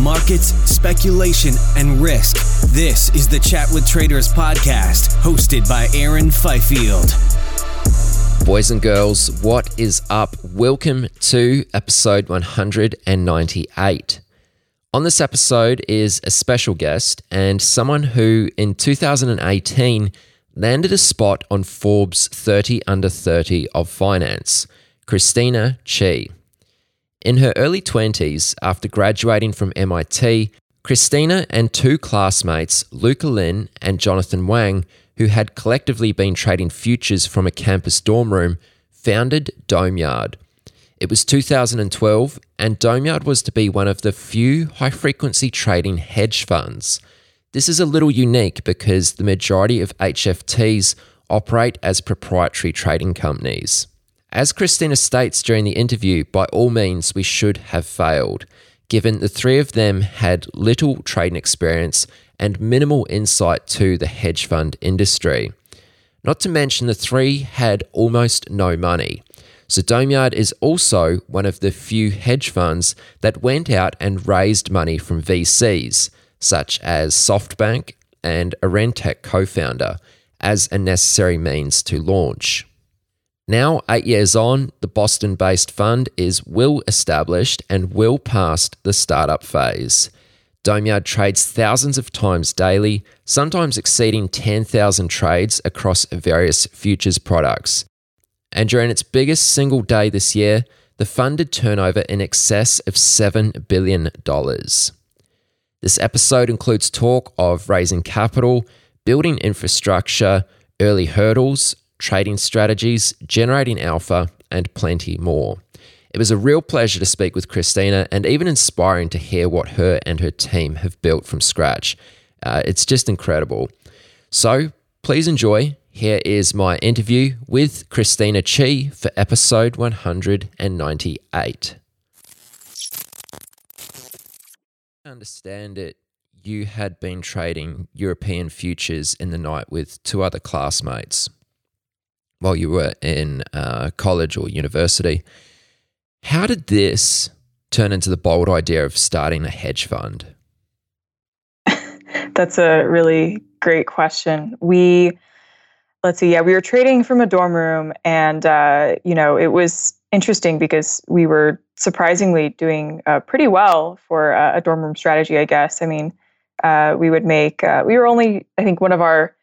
Markets, speculation, and risk. This is the Chat with Traders podcast, hosted by Aaron Fifield. Boys and girls, what is up? Welcome to episode 198. On this episode is a special guest and someone who in 2018 landed a spot on Forbes 30 under 30 of finance, Christina Qi. In her early 20s, after graduating from MIT, Christina and two classmates, Luca Lin and Jonathan Wang, who had collectively been trading futures from a campus dorm room, founded Domeyard. It was 2012, and Domeyard was to be one of the few high frequency trading hedge funds. This is a little unique because the majority of HFTs operate as proprietary trading companies. As Christina states during the interview, by all means, we should have failed, given the three of them had little trading experience and minimal insight to the hedge fund industry. Not to mention, the three had almost no money. So, Domeyard is also one of the few hedge funds that went out and raised money from VCs, such as SoftBank and a Rentec co founder, as a necessary means to launch. Now, eight years on, the Boston based fund is well established and well past the startup phase. Domeyard trades thousands of times daily, sometimes exceeding 10,000 trades across various futures products. And during its biggest single day this year, the fund did turnover in excess of $7 billion. This episode includes talk of raising capital, building infrastructure, early hurdles, trading strategies, generating alpha, and plenty more. It was a real pleasure to speak with Christina and even inspiring to hear what her and her team have built from scratch. Uh, it's just incredible. So please enjoy. Here is my interview with Christina Qi for episode 198. understand it, you had been trading European futures in the night with two other classmates while you were in uh, college or university. How did this turn into the bold idea of starting a hedge fund? That's a really great question. We, let's see, yeah, we were trading from a dorm room, and uh, you know, it was interesting because we were surprisingly doing uh, pretty well for uh, a dorm room strategy. I guess. I mean, uh, we would make. Uh, we were only, I think, one of our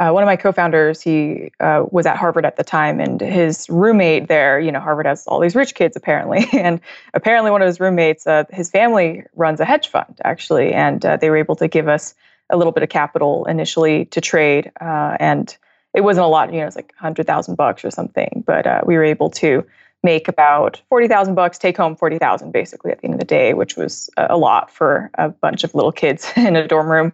uh, one of my co-founders he uh, was at harvard at the time and his roommate there you know harvard has all these rich kids apparently and apparently one of his roommates uh, his family runs a hedge fund actually and uh, they were able to give us a little bit of capital initially to trade uh, and it wasn't a lot you know it's like 100000 bucks or something but uh, we were able to make about 40000 bucks take home 40000 basically at the end of the day which was a lot for a bunch of little kids in a dorm room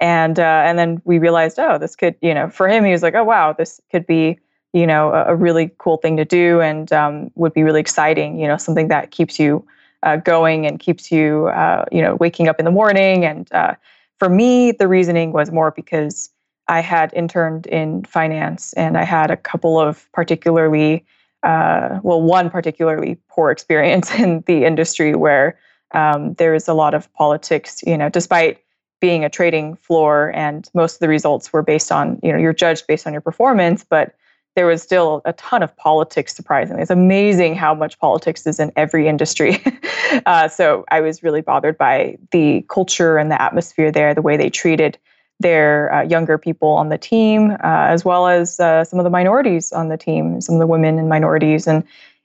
and uh, and then we realized oh this could you know for him he was like oh wow this could be you know a, a really cool thing to do and um, would be really exciting you know something that keeps you uh, going and keeps you uh, you know waking up in the morning. And uh, for me the reasoning was more because I had interned in finance and I had a couple of particularly, uh, well, one particularly poor experience in the industry where um, there is a lot of politics, you know, despite being a trading floor and most of the results were based on, you know, you're judged based on your performance, but there was still a ton of politics, surprisingly. It's amazing how much politics is in every industry. uh, so I was really bothered by the culture and the atmosphere there, the way they treated their uh, younger people on the team, uh, as well as uh, some of the minorities on the team, some of the women and minorities, and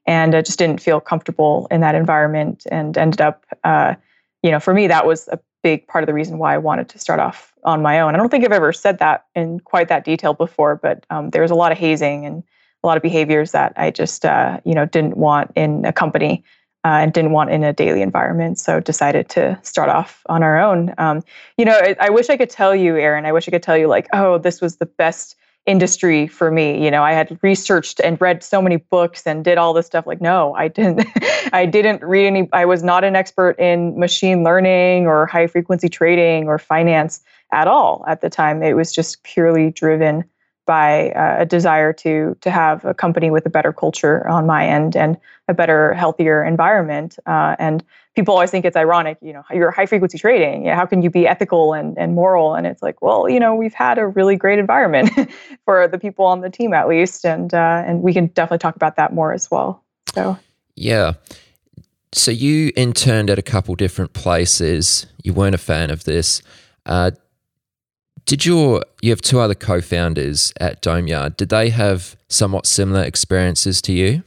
and I just didn't feel comfortable in that environment, and ended up, uh, you know, for me that was a big part of the reason why I wanted to start off on my own. I don't think I've ever said that in quite that detail before, but um, there was a lot of hazing and a lot of behaviors that I just, uh, you know, didn't want in a company uh, and didn't want in a daily environment. So decided to start off on our own. Um, you know, I, I, wish I could tell you, Aaron. I wish I could tell you like, oh, this was the best industry for me. You know, I had researched and read so many books and did all this stuff. Like, no, I didn't. I didn't read any. I was not an expert in machine learning or high frequency trading or finance at all at the time. It was just purely driven by uh, a desire to to have a company with a better culture on my end and a better, healthier environment. Uh, and people always think it's ironic, you know, you're high frequency trading. how can you be ethical and, and moral? And it's like, well, you know, we've had a really great environment for the people on the team at least, and uh, and we can definitely talk about that more as well. So yeah. So you interned at a couple different places. You weren't a fan of this. Uh, did your you have two other co-founders at Domeyard? Did they have somewhat similar experiences to you?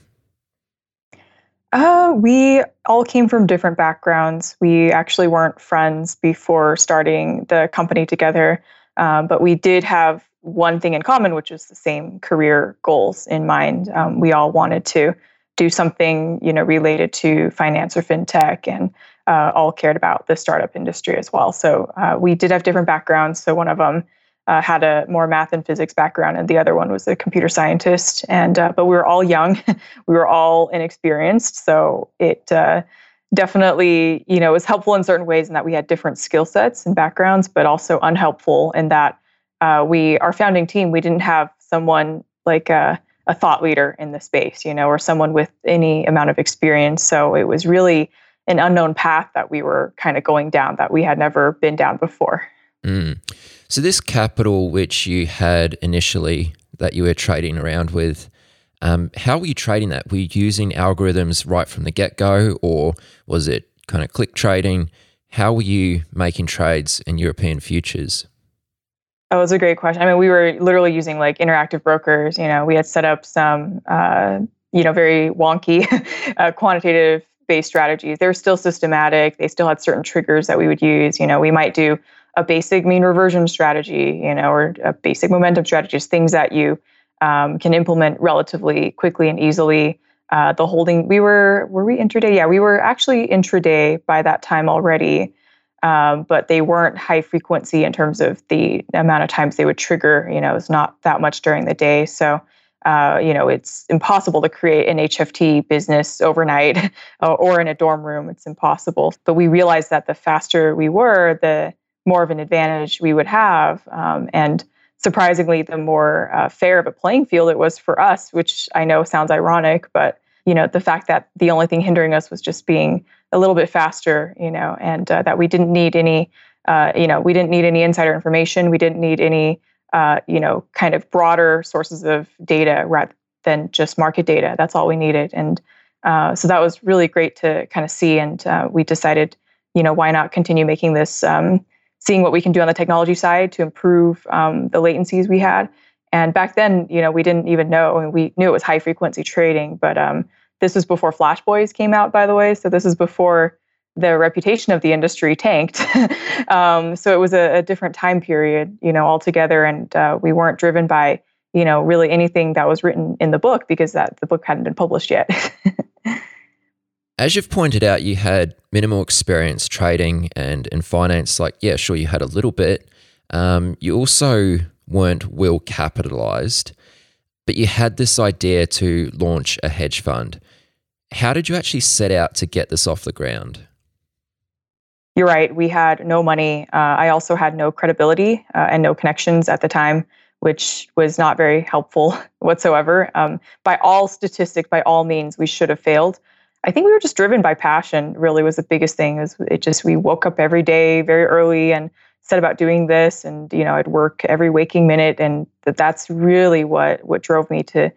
Uh, we all came from different backgrounds. We actually weren't friends before starting the company together, uh, but we did have one thing in common, which was the same career goals in mind. Um, we all wanted to do something, you know, related to finance or fintech, and uh, all cared about the startup industry as well. So uh, we did have different backgrounds. So one of them uh, had a more math and physics background, and the other one was a computer scientist. And uh, but we were all young, we were all inexperienced, so it uh, definitely you know was helpful in certain ways in that we had different skill sets and backgrounds, but also unhelpful in that uh, we our founding team we didn't have someone like a, a thought leader in the space, you know, or someone with any amount of experience. So it was really an unknown path that we were kind of going down that we had never been down before. Mm. So this capital which you had initially that you were trading around with, um, how were you trading that? Were you using algorithms right from the get go, or was it kind of click trading? How were you making trades in European futures? Oh, was a great question. I mean, we were literally using like interactive brokers. You know, we had set up some, uh, you know, very wonky uh, quantitative based strategies. They were still systematic. They still had certain triggers that we would use. You know, we might do a basic mean reversion strategy, you know, or a basic momentum strategy, just things that you um, can implement relatively quickly and easily. Uh, the holding, we were, were we intraday? Yeah, we were actually intraday by that time already. Um, but they weren't high frequency in terms of the amount of times they would trigger. You know, it's not that much during the day. So uh, you know, it's impossible to create an HFT business overnight or in a dorm room. It's impossible. But we realized that the faster we were, the more of an advantage we would have. Um, and surprisingly, the more uh, fair of a playing field it was for us, which I know sounds ironic, but you know, the fact that the only thing hindering us was just being a little bit faster, you know, and uh, that we didn't need any, uh, you know, we didn't need any insider information. We didn't need any uh, you know, kind of broader sources of data rather than just market data. That's all we needed. And uh, so that was really great to kind of see. And uh, we decided, you know, why not continue making this, um, seeing what we can do on the technology side to improve um, the latencies we had. And back then, you know, we didn't even know, and we knew it was high frequency trading, but um, this was before Flash Boys came out, by the way. So this is before the reputation of the industry tanked. um, so it was a, a, different time period, you know, altogether, and uh, we weren't driven by, you know, really anything that was written in the book because that the book hadn't been published yet. As you've pointed out, you had minimal experience trading and in finance. Like, yeah, sure, you had a little bit. Um, you also weren't well capitalized, but you had this idea to launch a hedge fund. How did you actually set out to get this off the ground? you're right. We had no money. Uh, I also had no credibility uh, and no connections at the time, which was not very helpful whatsoever. Um, by all statistics, by all means, we should have failed. I think we were just driven by passion. Really, was the biggest thing. Is it just we woke up every day very early and set about doing this, and you know I'd work every waking minute, and that that's really what what drove me to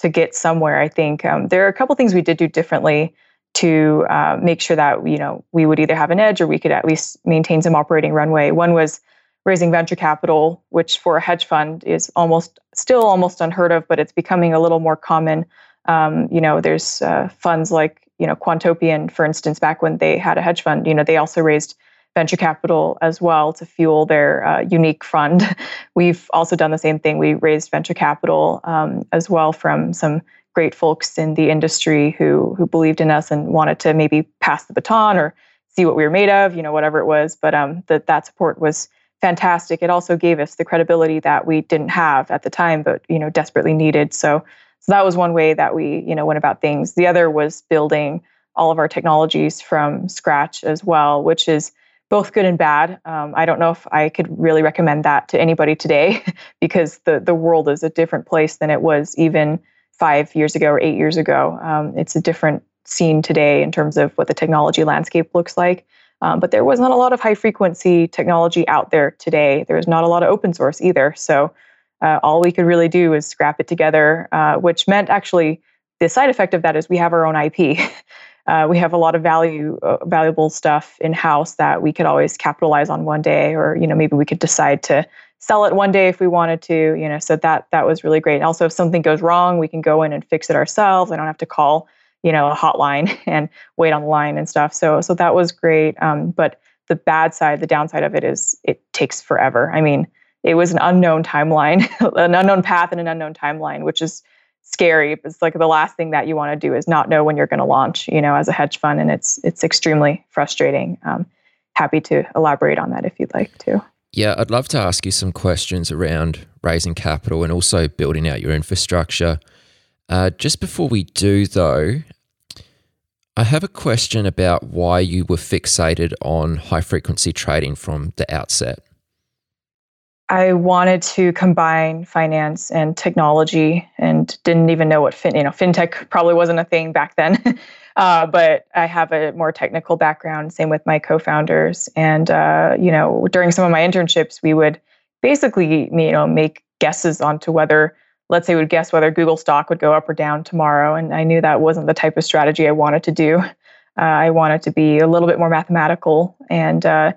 to get somewhere. I think um, there are a couple things we did do differently to uh, make sure that you know we would either have an edge or we could at least maintain some operating runway. One was raising venture capital, which for a hedge fund is almost still almost unheard of, but it's becoming a little more common. Um, you know, there's uh, funds like you know Quantopian, for instance, back when they had a hedge fund. You know, they also raised venture capital as well to fuel their uh, unique fund. We've also done the same thing. We raised venture capital um, as well from some great folks in the industry who who believed in us and wanted to maybe pass the baton or see what we were made of, you know, whatever it was. But um, that that support was fantastic. It also gave us the credibility that we didn't have at the time, but you know, desperately needed. So so that was one way that we you know went about things. The other was building all of our technologies from scratch as well, which is both good and bad. Um, I don't know if I could really recommend that to anybody today because the the world is a different place than it was even five years ago or eight years ago. Um, it's a different scene today in terms of what the technology landscape looks like. Um, but there was not a lot of high frequency technology out there today. There was not a lot of open source either. So uh, all we could really do is scrap it together, uh, which meant actually the side effect of that is we have our own IP. uh, we have a lot of value, uh, valuable stuff in house that we could always capitalize on one day, or you know maybe we could decide to sell it one day if we wanted to you know so that that was really great. Also if something goes wrong we can go in and fix it ourselves. I don't have to call you know a hotline and wait on the line and stuff. So so that was great. Um, but the bad side the downside of it is it takes forever. I mean it was an unknown timeline an unknown path and an unknown timeline which is scary it's like the last thing that you want to do is not know when you're going to launch you know as a hedge fund and it's it's extremely frustrating um, happy to elaborate on that if you'd like to yeah, I'd love to ask you some questions around raising capital and also building out your infrastructure. Uh, just before we do, though, I have a question about why you were fixated on high frequency trading from the outset. I wanted to combine finance and technology, and didn't even know what fin. You know, fintech probably wasn't a thing back then. Uh, but I have a more technical background. Same with my co-founders, and uh, you know, during some of my internships, we would basically, you know, make guesses onto whether, let's say, we'd guess whether Google stock would go up or down tomorrow. And I knew that wasn't the type of strategy I wanted to do. Uh, I wanted to be a little bit more mathematical, and uh,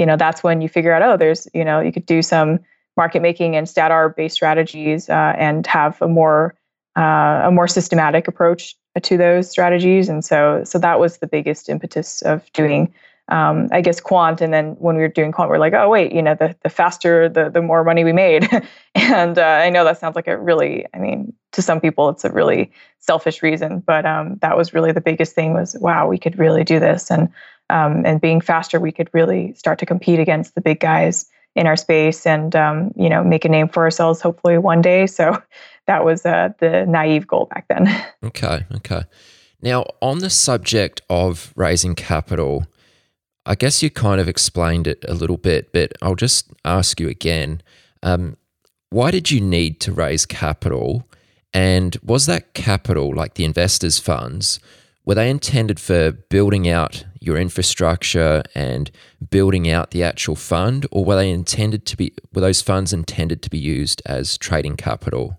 you know, that's when you figure out, oh, there's, you know, you could do some market making and stat based strategies uh, and have a more uh, a more systematic approach to those strategies. And so, so that was the biggest impetus of doing, um, I guess, quant. And then when we were doing quant, we are like, oh wait, you know, the the faster, the the more money we made. and uh, I know that sounds like a really, I mean, to some people, it's a really selfish reason, but um, that was really the biggest thing was, wow, we could really do this, and um, and being faster, we could really start to compete against the big guys in our space and um, you know make a name for ourselves hopefully one day. So that was uh, the naive goal back then. Okay okay. Now on the subject of raising capital i guess you kind of explained it a little bit but i'll just ask you again um, why did you need to raise capital? And was that capital like the investors funds were they intended for building out your infrastructure and building out the actual fund, or were they intended to be were those funds intended to be used as trading capital?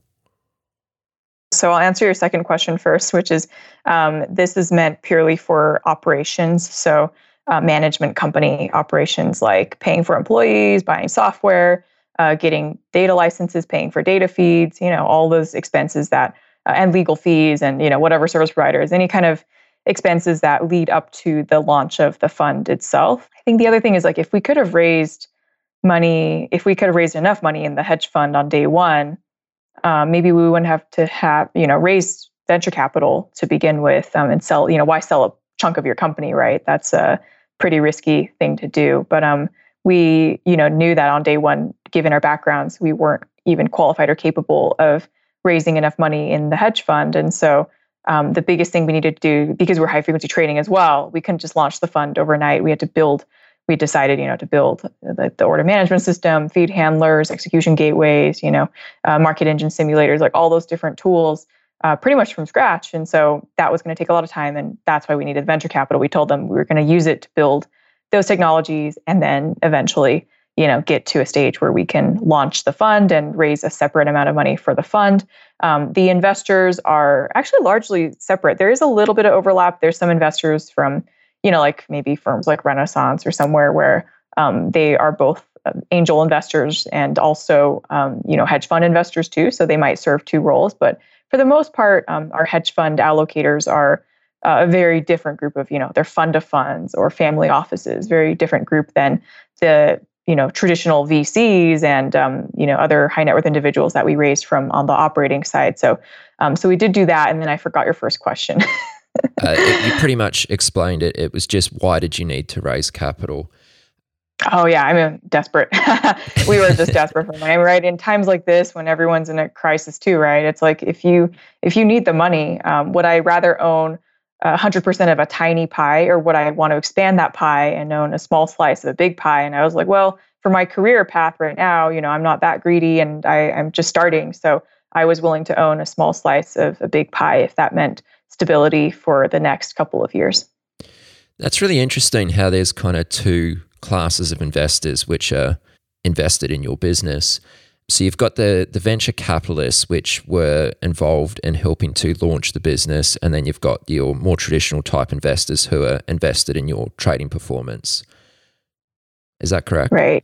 So I'll answer your second question first, which is um, this is meant purely for operations. So uh, management company operations like paying for employees, buying software, uh, getting data licenses, paying for data feeds, you know, all those expenses that uh, and legal fees and you know whatever service providers, any kind of expenses that lead up to the launch of the fund itself. I think the other thing is like if we could have raised money, if we could have raised enough money in the hedge fund on day one, um, maybe we wouldn't have to have you know raise venture capital to begin with um, and sell. You know, why sell a chunk of your company, right? That's a pretty risky thing to do. But um, we you know knew that on day one, given our backgrounds, we weren't even qualified or capable of raising enough money in the hedge fund, and so um, the biggest thing we needed to do because we're high frequency trading as well we couldn't just launch the fund overnight we had to build we decided, you know, to build the, the order management system, feed handlers, execution gateways, you know, uh, market engine simulators, like all those different tools, uh, pretty much from scratch. And so that was going to take a lot of time, and that's why we needed venture capital. We told them we were going to use it to build those technologies, and then eventually, you know, get to a stage where we can launch the fund and raise a separate amount of money for the fund. Um, the investors are actually largely separate. There is a little bit of overlap. There's some investors from you know, like maybe firms like Renaissance or somewhere where um, they are both um, angel investors and also, um, you know, hedge fund investors too. So they might serve two roles. But for the most part, um, our hedge fund allocators are uh, a very different group of, you know, they're fund of funds or family offices, very different group than the, you know, traditional VCs and, um, you know, other high net worth individuals that we raised from on the operating side. So, um, so we did do that. And then I forgot your first question. uh, it, you pretty much explained it. It was just why did you need to raise capital? Oh yeah, I mean desperate. we were just desperate for money, right? In times like this, when everyone's in a crisis too, right? It's like if you if you need the money, um, would I rather own hundred percent of a tiny pie, or would I want to expand that pie and own a small slice of a big pie? And I was like, well, for my career path right now, you know, I'm not that greedy, and I, I'm just starting, so I was willing to own a small slice of a big pie if that meant stability for the next couple of years. That's really interesting how there's kind of two classes of investors which are invested in your business. So you've got the the venture capitalists which were involved in helping to launch the business and then you've got your more traditional type investors who are invested in your trading performance. Is that correct? Right.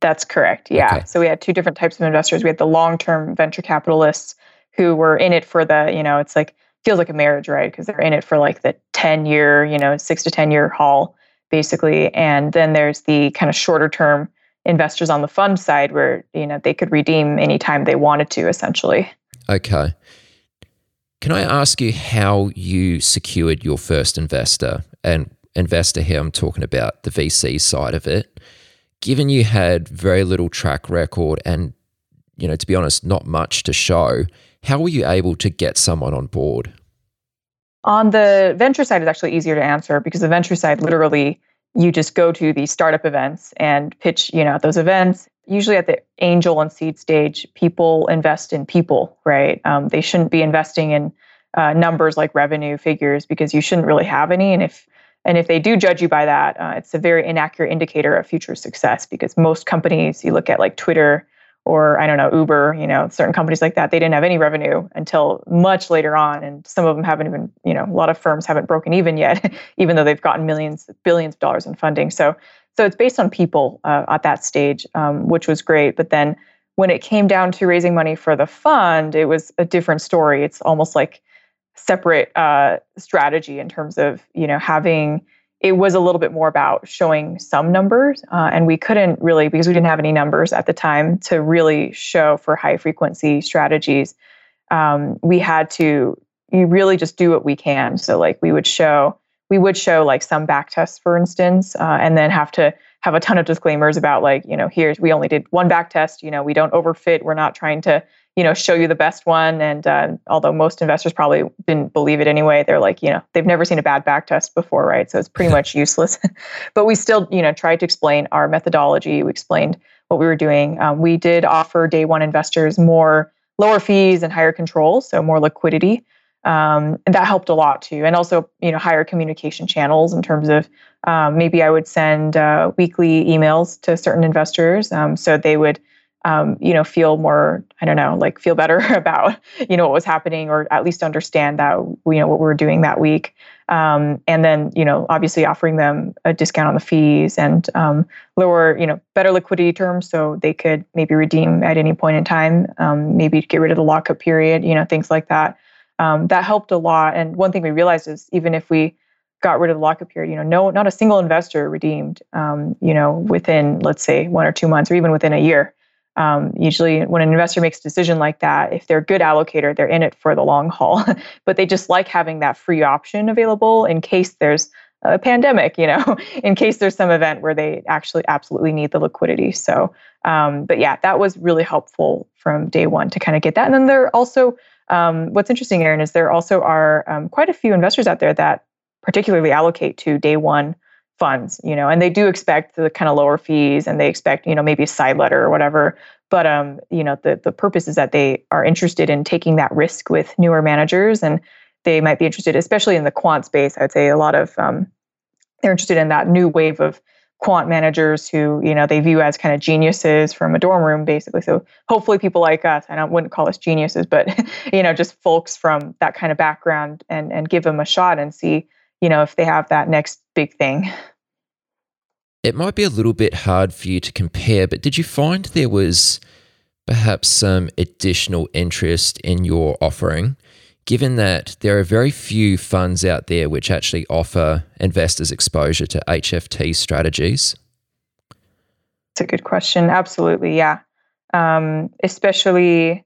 That's correct. Yeah. Okay. So we had two different types of investors. We had the long-term venture capitalists who were in it for the, you know, it's like feels like a marriage, right? Because they're in it for like the 10 year, you know, six to 10 year haul, basically. And then there's the kind of shorter term investors on the fund side where, you know, they could redeem anytime they wanted to, essentially. Okay. Can I ask you how you secured your first investor? And investor here, I'm talking about the VC side of it. Given you had very little track record and, you know, to be honest, not much to show, how were you able to get someone on board? On the venture side, it's actually easier to answer because the venture side, literally, you just go to the startup events and pitch, you know, at those events. Usually at the angel and seed stage, people invest in people, right? Um, they shouldn't be investing in uh, numbers like revenue figures because you shouldn't really have any. And if and if they do judge you by that, uh, it's a very inaccurate indicator of future success because most companies, you look at like Twitter, or I don't know, Uber, you know, certain companies like that, they didn't have any revenue until much later on. And some of them haven't even, you know, a lot of firms haven't broken even yet, even though they've gotten millions, billions of dollars in funding. So, so it's based on people uh, at that stage, um, which was great. But then when it came down to raising money for the fund, it was a different story. It's almost like separate uh, strategy in terms of, you know, having it was a little bit more about showing some numbers. Uh, and we couldn't really, because we didn't have any numbers at the time to really show for high frequency strategies. Um, we had to you really just do what we can. So like we would show, we would show like some back tests, for instance, uh, and then have to have a ton of disclaimers about like, you know, here's, we only did one back test, you know, we don't overfit. We're not trying to you know show you the best one. And uh, although most investors probably didn't believe it anyway they're like you know they've never seen a bad back test before right? So it's pretty much useless. But we still you know tried to explain our methodology. We explained what we were doing. Um, we did offer day one investors more lower fees and higher controls so more liquidity. Um, and that helped a lot too. And also you know higher communication channels in terms of um, maybe i would send uh, weekly emails to certain investors. Um, so they would um, you know, feel more, I don't know, like feel better about, you know, what was happening or at least understand that, you know, what we were doing that week. Um, and then, you know, obviously offering them a discount on the fees and um, lower, you know, better liquidity terms so they could maybe redeem at any point in time, um, maybe get rid of the lockup period, you know, things like that. Um, that helped a lot. And one thing we realized is even if we got rid of the lockup period, you know, no, not a single investor redeemed, um, you know, within, let's say, one or two months or even within a year. Um, usually, when an investor makes a decision like that, if they're a good allocator, they're in it for the long haul. but they just like having that free option available in case there's a pandemic, you know, in case there's some event where they actually absolutely need the liquidity. So, um, but yeah, that was really helpful from day one to kind of get that. And then there also, um, what's interesting, Aaron, is there also are um, quite a few investors out there that particularly allocate to day one funds, you know, and they do expect the kind of lower fees and they expect, you know, maybe a side letter or whatever. But um, you know, the the purpose is that they are interested in taking that risk with newer managers and they might be interested, especially in the quant space. I would say a lot of um, they're interested in that new wave of quant managers who you know they view as kind of geniuses from a dorm room basically so hopefully people like us i don't wouldn't call us geniuses but you know just folks from that kind of background and and give them a shot and see you know if they have that next big thing it might be a little bit hard for you to compare but did you find there was perhaps some additional interest in your offering given that there are very few funds out there which actually offer investors exposure to HFT strategies? It's a good question. Absolutely, yeah. Um, especially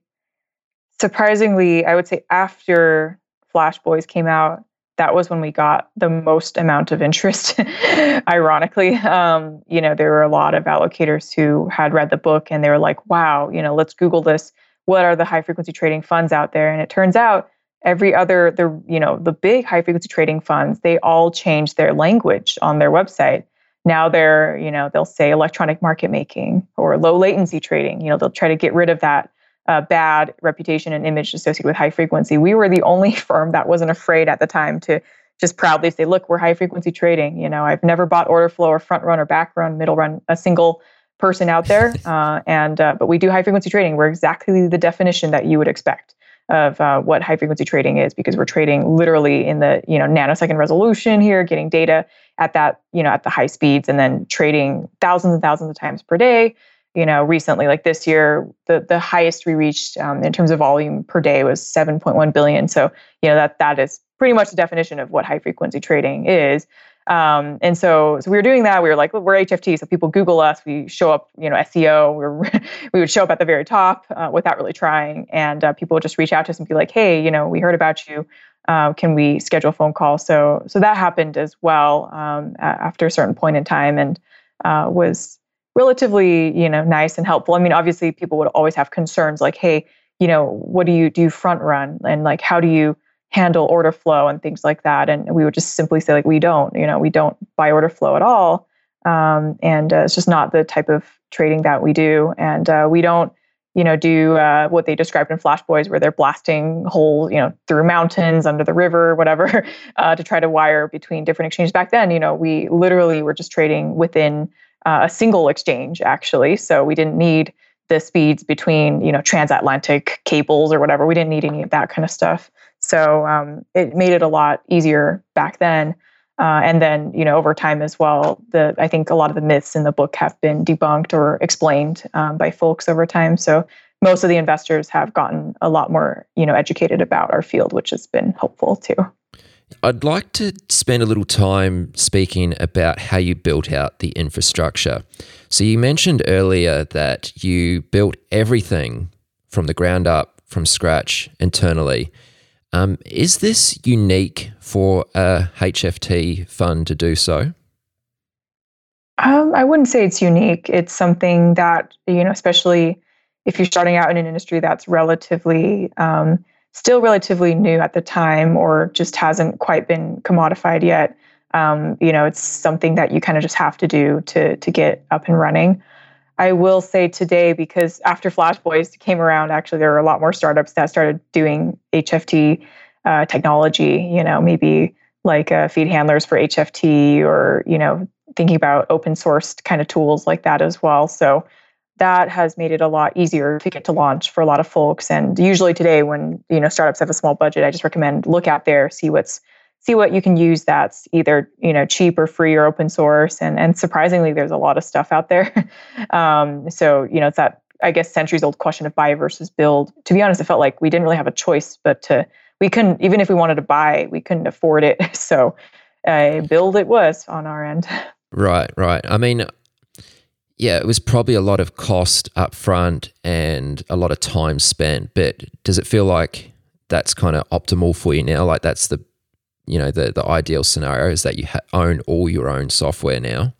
surprisingly, I would say after Flash Boys came out, that was when we got the most amount of interest. Ironically, um, you know, there were a lot of allocators who had read the book and they were like, "Wow, you know, let's Google this. What are the high frequency trading funds out there?" And it turns out every other the you know the big high frequency trading funds they all change their language on their website now they're you know they'll say electronic market making or low latency trading you know they'll try to get rid of that uh, bad reputation and image associated with high frequency. We were the only firm that wasn't afraid at the time to just proudly say look we're high frequency trading you know i've never bought order flow or front run or back run middle run a single person out there. Uh, and uh, but we do high frequency trading. We're exactly the definition that you would expect of uh, what high frequency trading is because we're trading literally in the you know nanosecond resolution here getting data at that you know at the high speeds and then trading thousands and thousands of times per day you know recently like this year the the highest we reached um, in terms of volume per day was 7.1 billion so you know that that is pretty much the definition of what high frequency trading is um, and so, so we were doing that. We were like, we're HFT, so people Google us. We show up, you know, SEO. We we would show up at the very top uh, without really trying, and uh, people would just reach out to us and be like, hey, you know, we heard about you. Uh, can we schedule a phone call? So, so that happened as well um, after a certain point in time, and uh, was relatively, you know, nice and helpful. I mean, obviously, people would always have concerns like, hey, you know, what do you do? You front run, and like, how do you handle order flow and things like that. And we would just simply say like, we don't, you know, we don't buy order flow at all. Um, and uh, it's just not the type of trading that we do. And uh, we don't, you know, do uh, what they described in Flash Boys, where they're blasting holes, you know, through mountains, under the river, whatever, uh, to try to wire between different exchanges. Back then, you know, we literally were just trading within uh, a single exchange, actually. So we didn't need the speeds between, you know, transatlantic cables or whatever. We didn't need any of that kind of stuff. So um, it made it a lot easier back then. Uh, and then, you know, over time as well, the I think a lot of the myths in the book have been debunked or explained um, by folks over time. So most of the investors have gotten a lot more, you know, educated about our field, which has been helpful too. I'd like to spend a little time speaking about how you built out the infrastructure. So you mentioned earlier that you built everything from the ground up, from scratch, internally. Um, is this unique for a HFT fund to do so? Um, I wouldn't say it's unique. It's something that, you know, especially if you're starting out in an industry that's relatively, um, still relatively new at the time or just hasn't quite been commodified yet. Um, you know, it's something that you kind of just have to do to to get up and running. I will say today, because after Flash Boys came around, actually, there were a lot more startups that started doing HFT uh, technology, you know, maybe like uh, feed handlers for HFT or, you know, thinking about open sourced kind of tools like that as well. So that has made it a lot easier to get to launch for a lot of folks. And usually today, when, you know, startups have a small budget, I just recommend look out there, see what's see what you can use that's either you know cheap or free or open source. And and surprisingly there's a lot of stuff out there. Um, so you know it's that i guess centuries old question of buy versus build. To be honest it felt like we didn't really have a choice but to we couldn't even if we wanted to buy we couldn't afford it. So uh, build it was on our end. Right right. I mean yeah, it was probably a lot of cost up front and a lot of time spent. But does it feel like that's kind of optimal for you now? Like that's the you know the the ideal scenario is that you ha- own all your own software now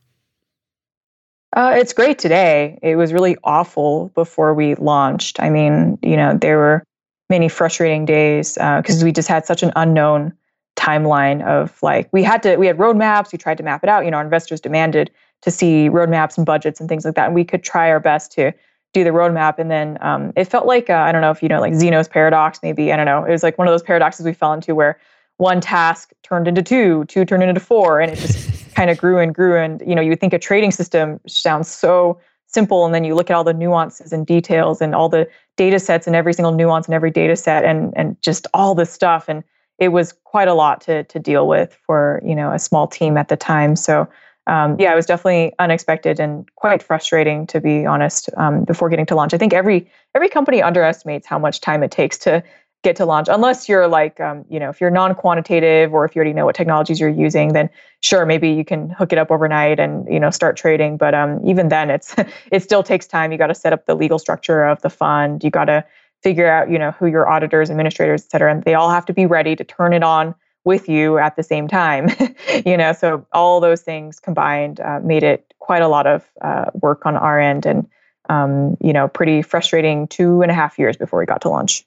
uh, it's great today it was really awful before we launched i mean you know there were many frustrating days because uh, we just had such an unknown timeline of like we had to we had roadmaps we tried to map it out you know our investors demanded to see roadmaps and budgets and things like that and we could try our best to do the roadmap. And then um, it felt like uh, i don't know if you know like zeno's paradox maybe i don't know. It was like one of those paradoxes we fell into where one task turned into two two turned into four and it just kind of grew and grew. And you know you would think a trading system sounds so simple and then you look at all the nuances and details and all the data sets and every single nuance in every data set and and just all this stuff. And it was quite a lot to to deal with for you know a small team at the time. So um, yeah it was definitely unexpected and quite frustrating to be honest um, before getting to launch. I think every every company underestimates how much time it takes to get to launch unless you're like um, you know if you're non-quantitative or if you already know what technologies you're using then sure maybe you can hook it up overnight and you know start trading. But um, even then it's it still takes time. You got to set up the legal structure of the fund. You got to figure out you know who your auditors administrators et cetera and they all have to be ready to turn it on with you at the same time you know so all those things combined uh, made it quite a lot of uh, work on our end and um, you know pretty frustrating two and a half years before we got to launch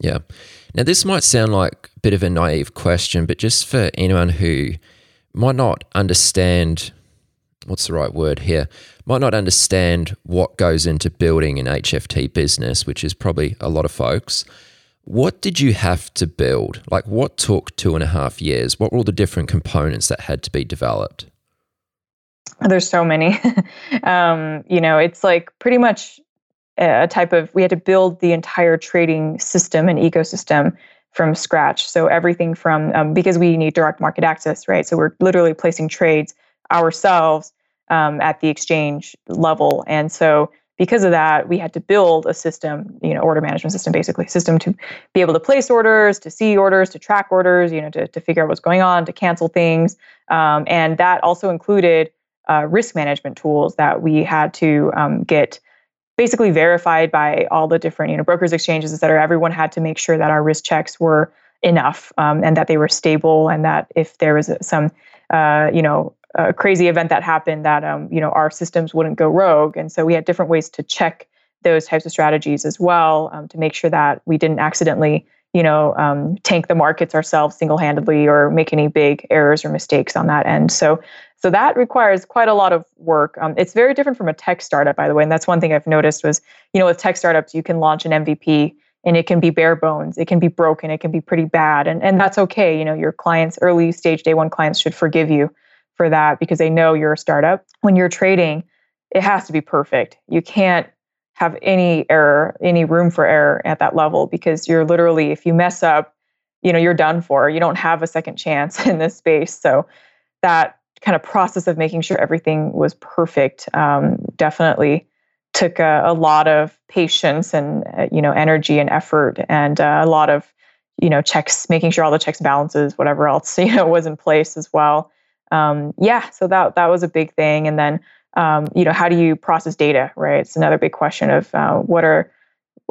yeah. Now, this might sound like a bit of a naive question, but just for anyone who might not understand what's the right word here, might not understand what goes into building an HFT business, which is probably a lot of folks. What did you have to build? Like, what took two and a half years? What were all the different components that had to be developed? There's so many. um, you know, it's like pretty much a type of we had to build the entire trading system and ecosystem from scratch so everything from um, because we need direct market access right so we're literally placing trades ourselves um, at the exchange level and so because of that we had to build a system you know order management system basically system to be able to place orders to see orders to track orders you know to, to figure out what's going on to cancel things. Um, and that also included uh, risk management tools that we had to um, get basically verified by all the different you know brokers exchanges et cetera. Everyone had to make sure that our risk checks were enough um, and that they were stable and that if there was some uh, you know a crazy event that happened that um, you know our systems wouldn't go rogue and so we had different ways to check those types of strategies as well um, to make sure that we didn't accidentally you know um, tank the markets ourselves single-handedly or make any big errors or mistakes on that end so so that requires quite a lot of work. Um, it's very different from a tech startup, by the way. And that's one thing I've noticed was, you know, with tech startups, you can launch an MVP and it can be bare bones, it can be broken, it can be pretty bad, and and that's okay. You know, your clients, early stage day one clients, should forgive you for that because they know you're a startup. When you're trading, it has to be perfect. You can't have any error, any room for error at that level because you're literally, if you mess up, you know, you're done for. You don't have a second chance in this space. So that kind of process of making sure everything was perfect um, definitely took a, a, lot of patience and uh, you know energy and effort and uh, a lot of you know checks making sure all the checks balances whatever else you know was in place as well um, yeah so that that was a big thing and then um, you know how do you process data right it's another big question of uh, what are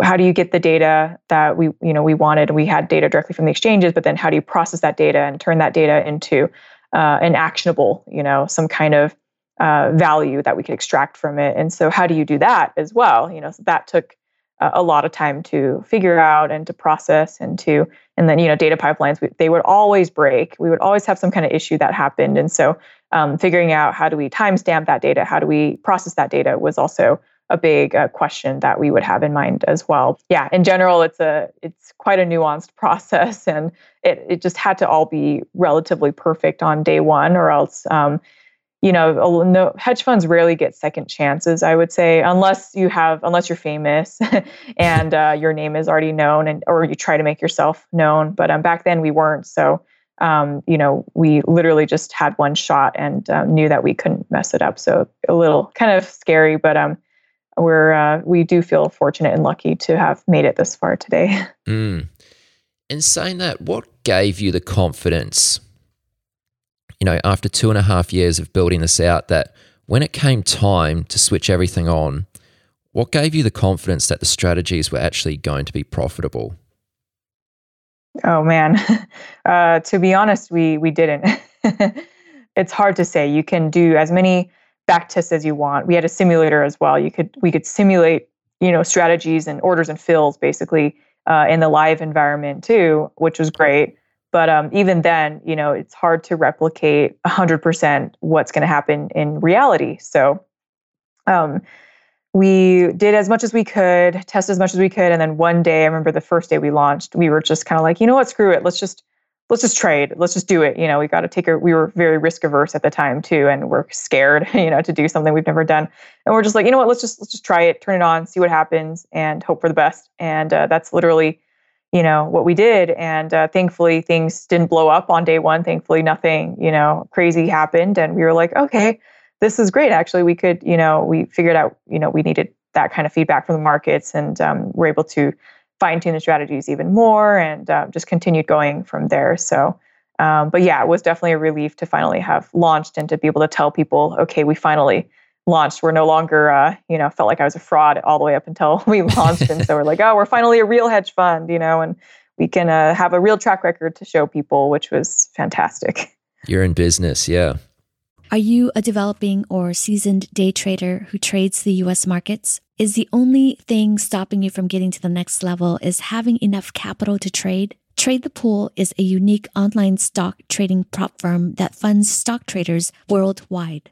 how do you get the data that we you know we wanted we had data directly from the exchanges but then how do you process that data and turn that data into uh, an actionable, you know, some kind of uh, value that we could extract from it. And so, how do you do that as well? You know, so that took uh, a lot of time to figure out and to process and to, and then you know, data pipelines they would always break. We would always have some kind of issue that happened, and so um, figuring out how do we timestamp that data, how do we process that data was also a big uh, question that we would have in mind as well. Yeah, in general, it's a it's quite a nuanced process, and it it just had to all be relatively perfect on day one, or else. Um, you know, no, hedge funds rarely get second chances. I would say, unless you have, unless you're famous and uh, your name is already known, and or you try to make yourself known. But um, back then we weren't, so um, you know, we literally just had one shot and um, knew that we couldn't mess it up. So a little kind of scary, but um, we're uh, we do feel fortunate and lucky to have made it this far today. Mm. In saying that, what gave you the confidence? You know, after two and a half years of building this out, that when it came time to switch everything on, what gave you the confidence that the strategies were actually going to be profitable? Oh man, uh, to be honest, we we didn't. it's hard to say. You can do as many back tests as you want. We had a simulator as well. You could we could simulate you know strategies and orders and fills basically uh, in the live environment too, which was great. But um, even then, you know, it's hard to replicate 100% what's going to happen in reality. So um, we did as much as we could, test as much as we could, and then one day, I remember the first day we launched, we were just kind of like, you know what, screw it, let's just let's just trade, let's just do it. You know, we got to take a. We were very risk averse at the time too, and we're scared, you know, to do something we've never done, and we're just like, you know what, let's just let's just try it, turn it on, see what happens, and hope for the best. And uh, that's literally you know what we did and uh, thankfully things didn't blow up on day one. Thankfully nothing you know crazy happened and we were like okay this is great. Actually we could you know we figured out you know we needed that kind of feedback from the markets and um, we're able to fine tune the strategies even more and uh, just continued going from there. So um, but yeah it was definitely a relief to finally have launched and to be able to tell people okay we finally launched, we're no longer, uh, you know, felt like I was a fraud all the way up until we launched. and so we're like, oh, we're finally a real hedge fund, you know, and we can uh, have a real track record to show people, which was fantastic. You're in business, yeah. Are you a developing or seasoned day trader who trades the US markets? Is the only thing stopping you from getting to the next level is having enough capital to trade? Trade the Pool is a unique online stock trading prop firm that funds stock traders worldwide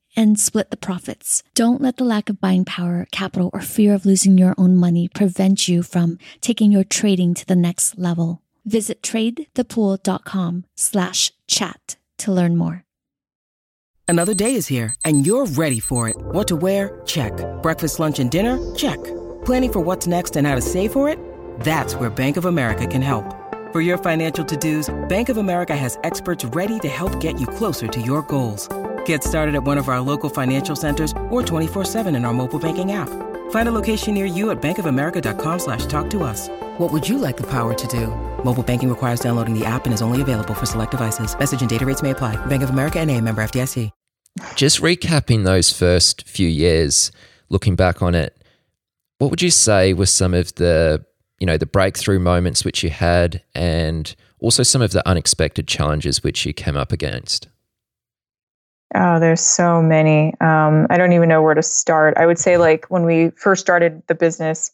and split the profits. Don't let the lack of buying power, capital, or fear of losing your own money prevent you from taking your trading to the next level. Visit tradethepool.com slash chat to learn more. Another day is here and you're ready for it. What to wear? Check. Breakfast, lunch, and dinner? Check. Planning for what's next and how to save for it? That's where Bank of America can help. For your financial to-dos, Bank of America has experts ready to help get you closer to your goals. Get started at one of our local financial centers or 24-7 in our mobile banking app. Find a location near you at bankofamerica.com slash talk to us. What would you like the power to do? Mobile banking requires downloading the app and is only available for select devices. Message and data rates may apply. Bank of America and a member FDIC. Just recapping those first few years, looking back on it, what would you say were some of the, you know, the breakthrough moments which you had and also some of the unexpected challenges which you came up against? Oh, there's so many. Um, I don't even know where to start. I would say, like when we first started the business,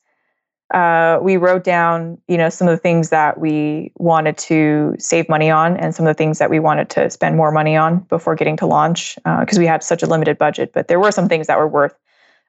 uh, we wrote down, you know, some of the things that we wanted to save money on, and some of the things that we wanted to spend more money on before getting to launch, because uh, we had such a limited budget. But there were some things that were worth.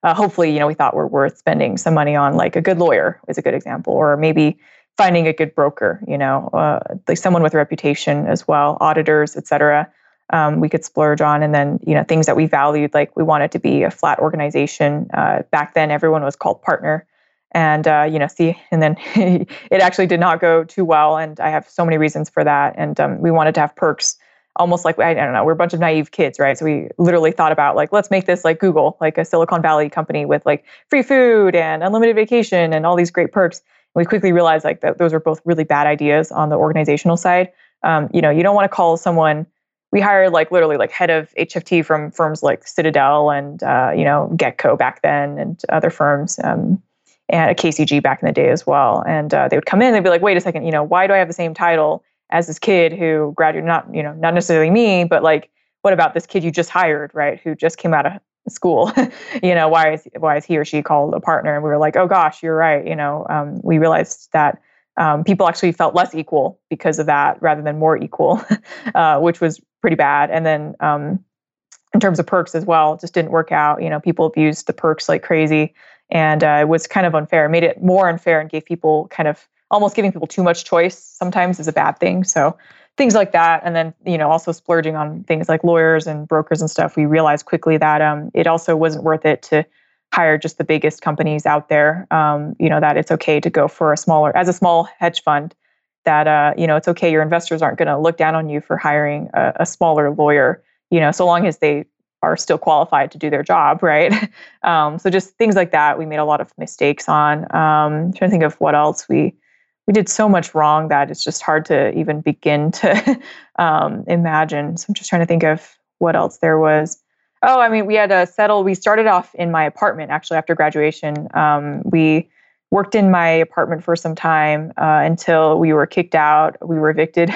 Uh, hopefully, you know, we thought were worth spending some money on, like a good lawyer is a good example, or maybe finding a good broker, you know, uh, like someone with a reputation as well, auditors, et cetera um, we could splurge on. And then, you know, things that we valued, like we wanted to be a flat organization. Uh, back then, everyone was called partner. And, uh, you know, see, and then it actually did not go too well. And I have so many reasons for that. And um, we wanted to have perks almost like, I don't know, we're a bunch of naive kids, right? So we literally thought about like, let's make this like Google, like a Silicon Valley company with like free food and unlimited vacation and all these great perks. We quickly realized like that those are both really bad ideas on the organizational side. Um, you know, you don't want to call someone we hired like literally like head of HFT from firms like Citadel and uh, you know Getco back then and other firms um, and a KCG back in the day as well. And uh, they would come in, they'd be like, "Wait a second, you know, why do I have the same title as this kid who graduated? Not you know, not necessarily me, but like, what about this kid you just hired, right? Who just came out of school? you know, why is why is he or she called a partner? And we were like, "Oh gosh, you're right." You know, um, we realized that. Um, people actually felt less equal because of that rather than more equal, uh, which was pretty bad. And then um, in terms of perks as well, just didn't work out. You know, people abused the perks like crazy, and uh, it was kind of unfair. It made it more unfair and gave people kind of almost giving people too much choice. Sometimes is a bad thing. So things like that, and then you know also splurging on things like lawyers and brokers and stuff. We realized quickly that um, it also wasn't worth it to hire just the biggest companies out there. Um, you know that it's okay to go for a smaller as a small hedge fund that uh, you know it's okay your investors aren't going to look down on you for hiring a, a, smaller lawyer you know so long as they are still qualified to do their job right? Um, so just things like that we made a lot of mistakes on. Um, trying to think of what else we we did so much wrong that it's just hard to even begin to um, imagine. So i'm just trying to think of what else there was Oh, I mean, we had to settle. We started off in my apartment actually after graduation. Um, we worked in my apartment for some time uh, until we were kicked out. We were evicted.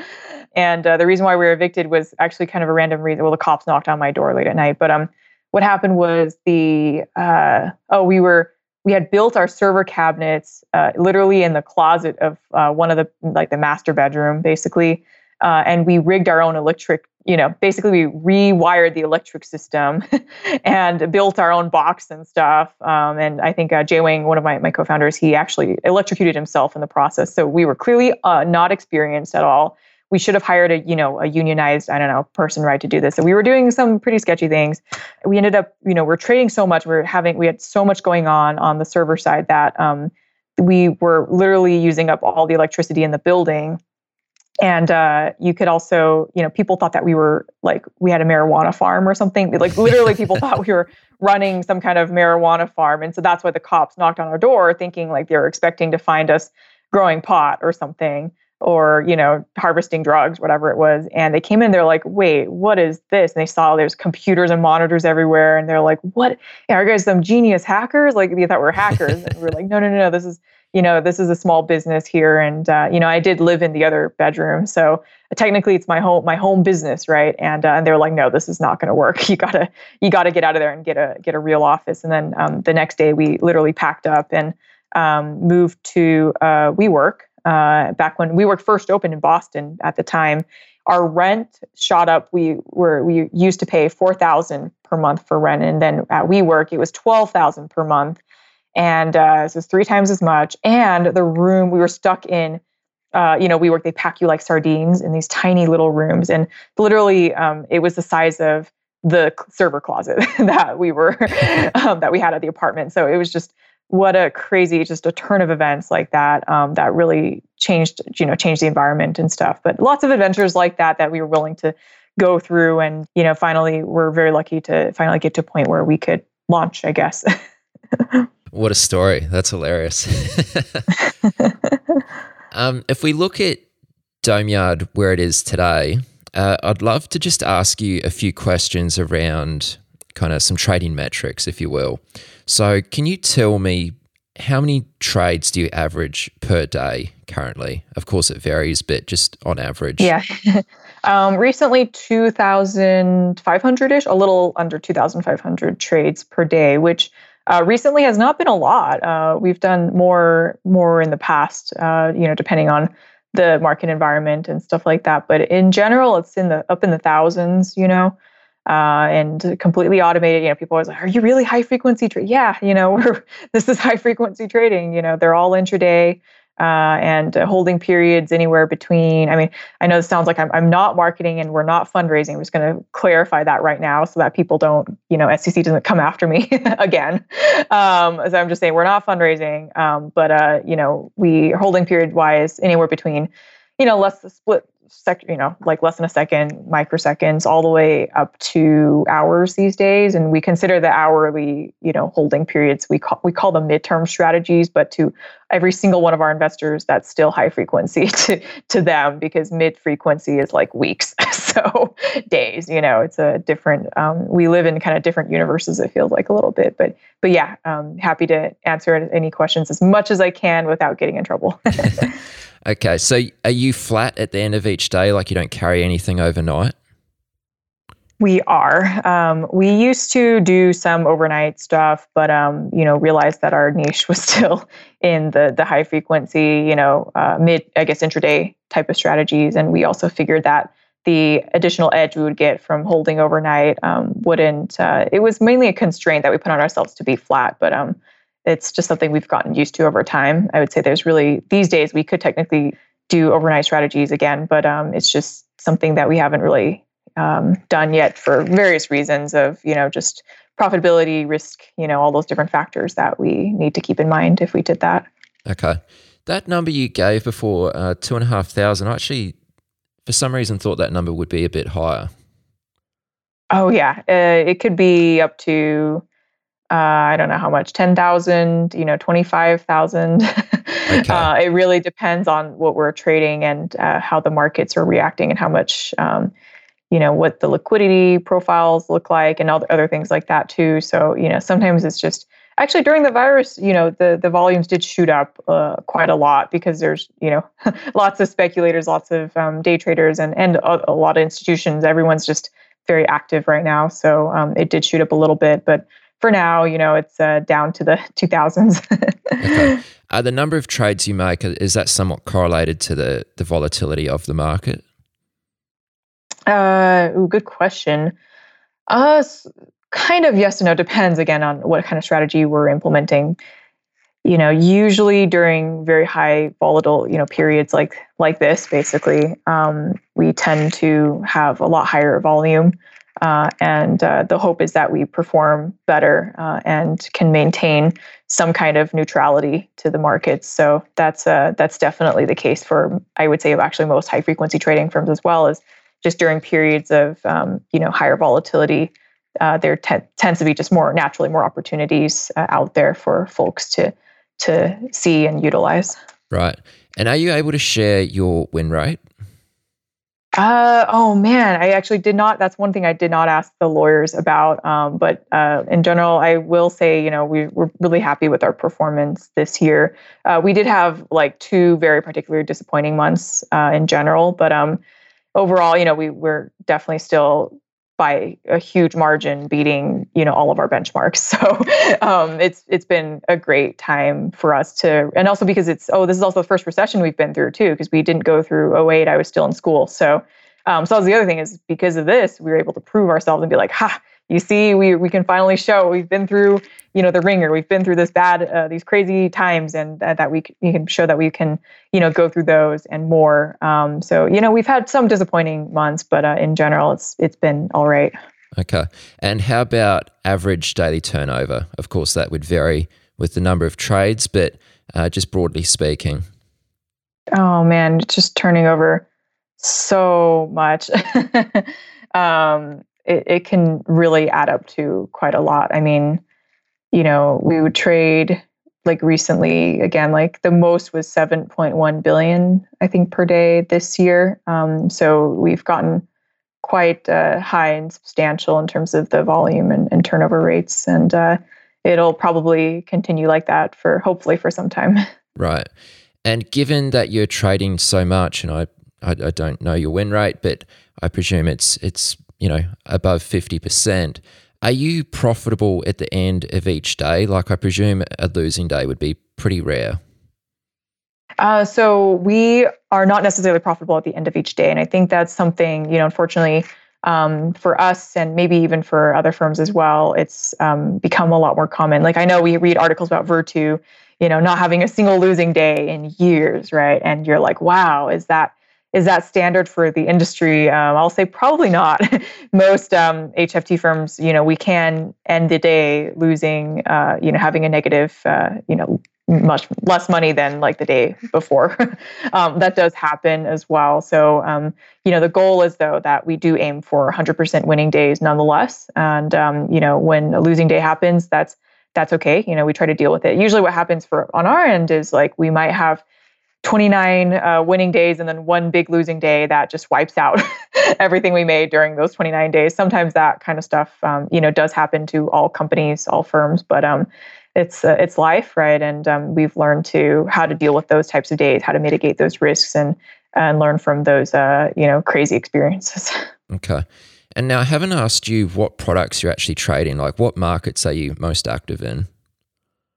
and uh, the reason why we were evicted was actually kind of a random reason. Well, the cops knocked on my door late at night. But um, what happened was the, uh, oh, we were, we had built our server cabinets uh, literally in the closet of uh, one of the, like the master bedroom, basically. Uh, and we rigged our own electric you know, basically we rewired the electric system and built our own box and stuff. Um, and I think uh, Jay Wang, one of my, my co-founders, he actually electrocuted himself in the process. So we were clearly uh, not experienced at all. We should have hired a, you know, a unionized, I don't know, person, right, to do this. So we were doing some pretty sketchy things. We ended up, you know, we're trading so much. We are having, we had so much going on on the server side that um, we were literally using up all the electricity in the building and uh, you could also you know people thought that we were like we had a marijuana farm or something. Like literally people thought we were running some kind of marijuana farm. And so that's why the cops knocked on our door thinking like they were expecting to find us growing pot or something or you know harvesting drugs whatever it was and they came in they're like wait what is this and they saw there's computers and monitors everywhere and they're like what are you guys some genius hackers like they thought we are hackers and we we're like no no no no this is you know, this is a small business here, and uh, you know, I did live in the other bedroom, so technically it's my home, my home business, right? And uh, and they were like, no, this is not going to work. You gotta, you gotta get out of there and get a get a real office. And then um, the next day, we literally packed up and um, moved to uh, WeWork. Uh, back when WeWork first opened in Boston, at the time, our rent shot up. We were we used to pay four thousand per month for rent, and then at WeWork it was twelve thousand per month and uh, so it's three times as much. And the room we were stuck in, uh, you know, we work. They pack you like sardines in these tiny little rooms, and literally, um, it was the size of the server closet that we were um, that we had at the apartment. So it was just what a crazy, just a turn of events like that um, that really changed, you know, changed the environment and stuff. But lots of adventures like that that we were willing to go through, and you know, finally, we're very lucky to finally get to a point where we could launch, I guess. What a story. That's hilarious. um, if we look at Domeyard where it is today, uh, I'd love to just ask you a few questions around kind of some trading metrics, if you will. So, can you tell me how many trades do you average per day currently? Of course, it varies, but just on average. Yeah. um, recently, 2,500 ish, a little under 2,500 trades per day, which uh, recently has not been a lot. Uh, we've done more more in the past, uh, you know, depending on the market environment and stuff like that. But in general, it's in the up in the thousands, you know, uh, and completely automated. You know, people always like, "Are you really high frequency trading?" Yeah, you know, this is high frequency trading. You know, they're all intraday uh, and uh, holding periods anywhere between. I mean, I know this sounds like I'm, I'm not marketing and we're not fundraising. I'm just going to clarify that right now so that people don't, you know, SEC doesn't come after me again. Um, so I'm just saying we're not fundraising, um, but uh, you know, we holding period wise anywhere between, you know, less split sec, you know, like less than a second, microseconds, all the way up to hours these days. And we consider the hourly, you know, holding periods. We call we call them midterm strategies, but to every single one of our investors, that's still high frequency to to them because mid frequency is like weeks, so days. You know, it's a different. Um, we live in kind of different universes. It feels like a little bit, but but yeah, um, happy to answer any questions as much as I can without getting in trouble. Okay, so are you flat at the end of each day, like you don't carry anything overnight? We are. Um, we used to do some overnight stuff, but um, you know, realized that our niche was still in the the high frequency, you know, uh, mid, I guess, intraday type of strategies, and we also figured that the additional edge we would get from holding overnight um, wouldn't. Uh, it was mainly a constraint that we put on ourselves to be flat, but um, it's just something we've gotten used to over time. I would say there's really these days we could technically do overnight strategies again, but um, it's just something that we haven't really um, done yet for various reasons of you know just profitability, risk, you know all those different factors that we need to keep in mind if we did that. Okay, that number you gave before uh, two and a half thousand, I actually for some reason thought that number would be a bit higher. Oh yeah, uh, it could be up to uh, I don't know how much, 10,000, you know, 25,000. Okay. uh, it really depends on what we're trading and uh, how the markets are reacting and how much, um, you know what the liquidity profiles look like and other other things like that too so you know sometimes it's just actually during the virus you know the the volumes did shoot up uh, quite a lot because there's you know lots of speculators lots of um, day traders and and a, a, lot of institutions everyone's just very active right now so um, it did shoot up a little bit but for now you know it's uh, down to the 2000s okay. uh, the number of trades you make is that somewhat correlated to the the volatility of the market? Uh ooh, good question. Uh kind of yes and no depends again on what kind of strategy we're implementing. You know usually during very high volatile you know periods like like this basically um, we tend to have a lot higher volume uh, and uh, the hope is that we perform better uh, and can maintain some kind of neutrality to the markets so that's uh, that's definitely the case for i would say of actually most high frequency trading firms as well as just during periods of um, you know higher volatility uh, there t- tends to be just more naturally more opportunities uh, out there for folks to to see and utilize. Right. And are you able to share your win rate? Uh, oh man, I actually did not. That's one thing I did not ask the lawyers about. Um, but uh, in general, I will say, you know, we were really happy with our performance this year. Uh, we did have like two very particularly disappointing months uh, in general, but um, overall, you know, we were definitely still by a huge margin beating you know all of our benchmarks. So um, it's it's been a great time for us to and also because it's oh this is also the first recession we've been through too because we didn't go through 08 i was still in school. So um, so that was the other thing is because of this we were able to prove ourselves and be like ha you see we we can finally show. We've been through you know the ringer. We've been through this bad uh, these crazy times and uh, that we, we can show that we can you know go through those and more. Um, so you know we've had some disappointing months but uh, in general it's it's been all right. Okay. And how about average daily turnover? Of course that would vary with the number of trades but uh, just broadly speaking. Oh man just turning over so much. Um, it, it can really add up to quite a lot. I mean you know, we would trade like recently again like the most was 7.1 billion i think per day this year. Um, so we've gotten quite uh, high and substantial in terms of the volume and, and turnover rates and uh, it'll probably continue like that for hopefully for some time. Right. And given that you're trading so much and i i, I don't know your win rate but i presume it's it's you know above 50% are you profitable at the end of each day? Like, I presume a losing day would be pretty rare. Uh, so we are not necessarily profitable at the end of each day, and I think that's something you know, unfortunately, um, for us and maybe even for other firms as well, it's um, become a lot more common. Like I know we read articles about Virtu, you know, not having a single losing day in years, right? And you're like, wow, is that is that standard for the industry? Um, I'll say probably not. Most um, HFT firms, you know, we can end the day losing, uh, you know, having a negative, uh, you know, much less money than like the day before. um, that does happen as well. So, um, you know, the goal is though that we do aim for 100% winning days nonetheless. And um, you know, when a losing day happens, that's that's okay. You know, we try to deal with it. Usually, what happens for on our end is like we might have 29 uh, winning days and then one big losing day that just wipes out everything we made during those 29 days. Sometimes that kind of stuff, um, you know, does happen to all companies, all firms, but um, it's uh, it's life, right? And um, we've learned to how to deal with those types of days, how to mitigate those risks, and and learn from those, uh, you know, crazy experiences. Okay. And now I haven't asked you what products you're actually trading. Like, what markets are you most active in?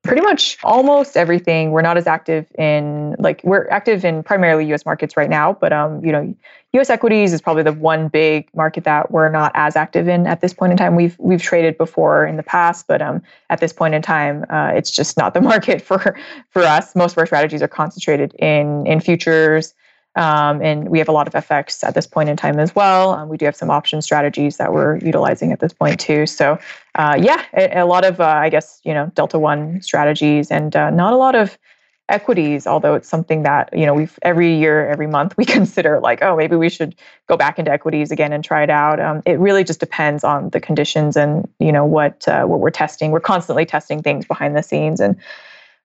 Pretty much almost everything. We're not as active in like we're active in primarily U.S. markets right now, but um, you know, U.S. equities is probably the one big market that we're not as active in at this point in time. We've we've traded before in the past, but um, at this point in time, uh, it's just not the market for for us. Most of our strategies are concentrated in in futures. Um, and we have a lot of FX at this point in time as well. Um, we do have some option strategies that we're utilizing at this point too. So, uh, yeah, a, a, lot of, uh, I guess, you know, Delta One strategies and uh, not a lot of equities, although it's something that, you know, we've every year, every month we consider like, oh, maybe we should go back into equities again and try it out. Um, it really just depends on the conditions and, you know, what, uh, what we're testing. We're constantly testing things behind the scenes and,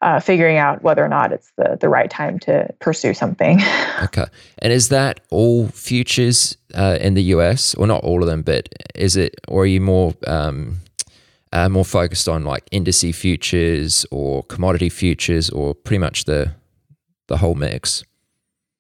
uh, figuring out whether or not it's the the right time to pursue something. Okay, and is that all futures uh, in the US, or not all of them, but is it, or are you more um, uh, more focused on like indice futures or commodity futures, or pretty much the the whole mix?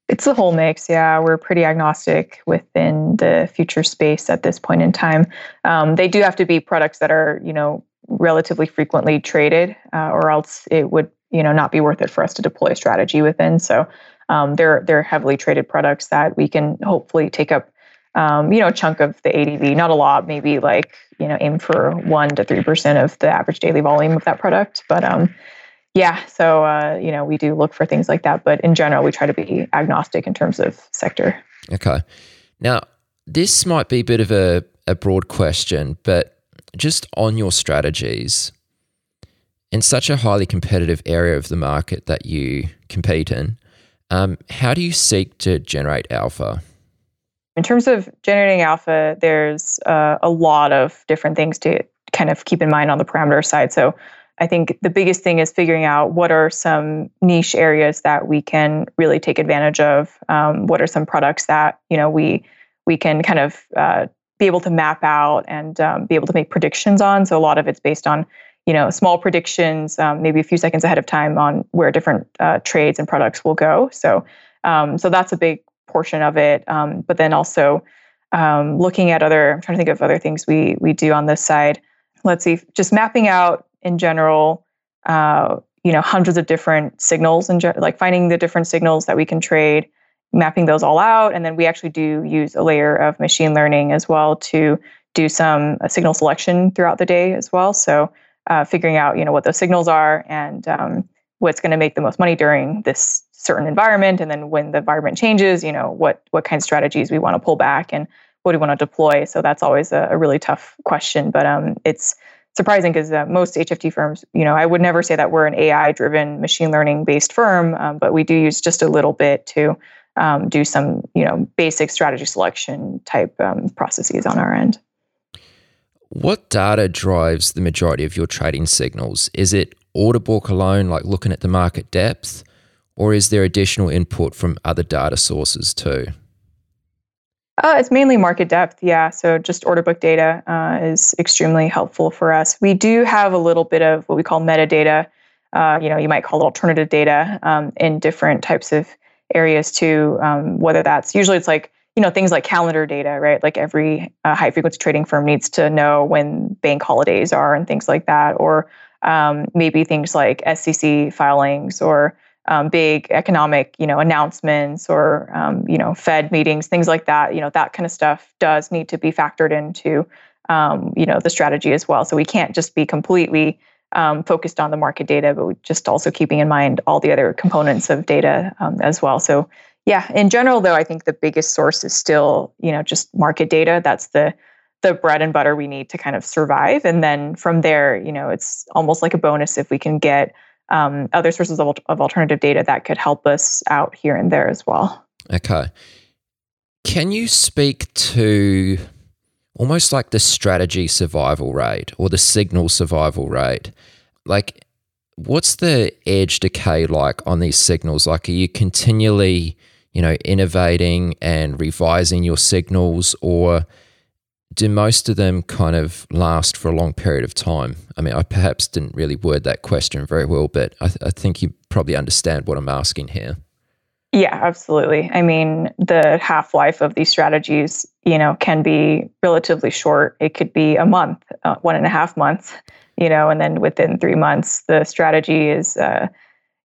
It's the whole mix. Yeah, we're pretty agnostic within the future space at this point in time. Um, they do have to be products that are, you know, relatively frequently traded, uh, or else it would you know not be worth it for us to deploy a strategy within. So um, they're they're heavily traded products that we can hopefully take up um, you know a chunk of the ADV, not a lot, maybe like you know aim for one to three percent of the average daily volume of that product, but um, yeah, so uh, you know we do look for things like that, but in general we try to be agnostic in terms of sector. Okay, now this might be a bit of a, a broad question, but just on your strategies, in such a highly competitive area of the market that you compete in, um, how do you seek to generate alpha? In terms of generating alpha, there's uh, a lot of different things to kind of keep in mind on the parameter side. So I think the biggest thing is figuring out what are some niche areas that we can really take advantage of. Um, what are some products that you know we we can kind of uh, be able to map out and um, be able to make predictions on. So a lot of it's based on you know small predictions, um, maybe a few seconds ahead of time on where different uh, trades and products will go. So um, so that's a big portion of it. Um, but then also um, looking at other, I'm trying to think of other things we we do on this side. Let's see, just mapping out in general. Uh, you know, hundreds of different signals and like finding the different signals that we can trade mapping those all out. And then we actually do use a layer of machine learning as well to do some uh, signal selection throughout the day as well. So uh, figuring out you know what those signals are and um, what's going to make the most money during this certain environment, and then when the environment changes, you know what what kind of strategies we want to pull back and what do we want to deploy. So that's always a, a really tough question, but um, it's surprising because uh, most HFT firms, you know, I would never say that we're an AI driven machine learning based firm, um, but we do use just a little bit to um, do some you know basic strategy selection type um, processes on our end. What data drives the majority of your trading signals? Is it order book alone, like looking at the market depth, or is there additional input from other data sources too? Uh, it's mainly market depth, yeah. So just order book data uh, is extremely helpful for us. We do have a little bit of what we call metadata. Uh, you know, you might call it alternative data um, in different types of areas too. Um, whether that's usually it's like you know things like calendar data, right? Like every uh, high frequency trading firm needs to know when bank holidays are and things like that, or um, maybe things like SEC filings or um, big economic you know announcements or um, you know Fed meetings, things like that. You know that kind of stuff does need to be factored into um, you know the strategy as well. So we can't just be completely um, focused on the market data, but just also keeping in mind all the other components of data um, as well. So, yeah, in general, though, I think the biggest source is still, you know, just market data. That's the the bread and butter we need to kind of survive, and then from there, you know, it's almost like a bonus if we can get um, other sources of, of alternative data that could help us out here and there as well. Okay. Can you speak to almost like the strategy survival rate or the signal survival rate. Like, what's the edge decay like on these signals? Like, are you continually, you know, innovating and revising your signals, or do most of them kind of last for a long period of time? I mean, I perhaps didn't really word that question very well, but I, th- I think you probably understand what I'm asking here. Yeah, absolutely. I mean, the half life of these strategies, you know, can be relatively short. It could be a month, uh, one and a half months, you know, and then within three months, the strategy is, uh,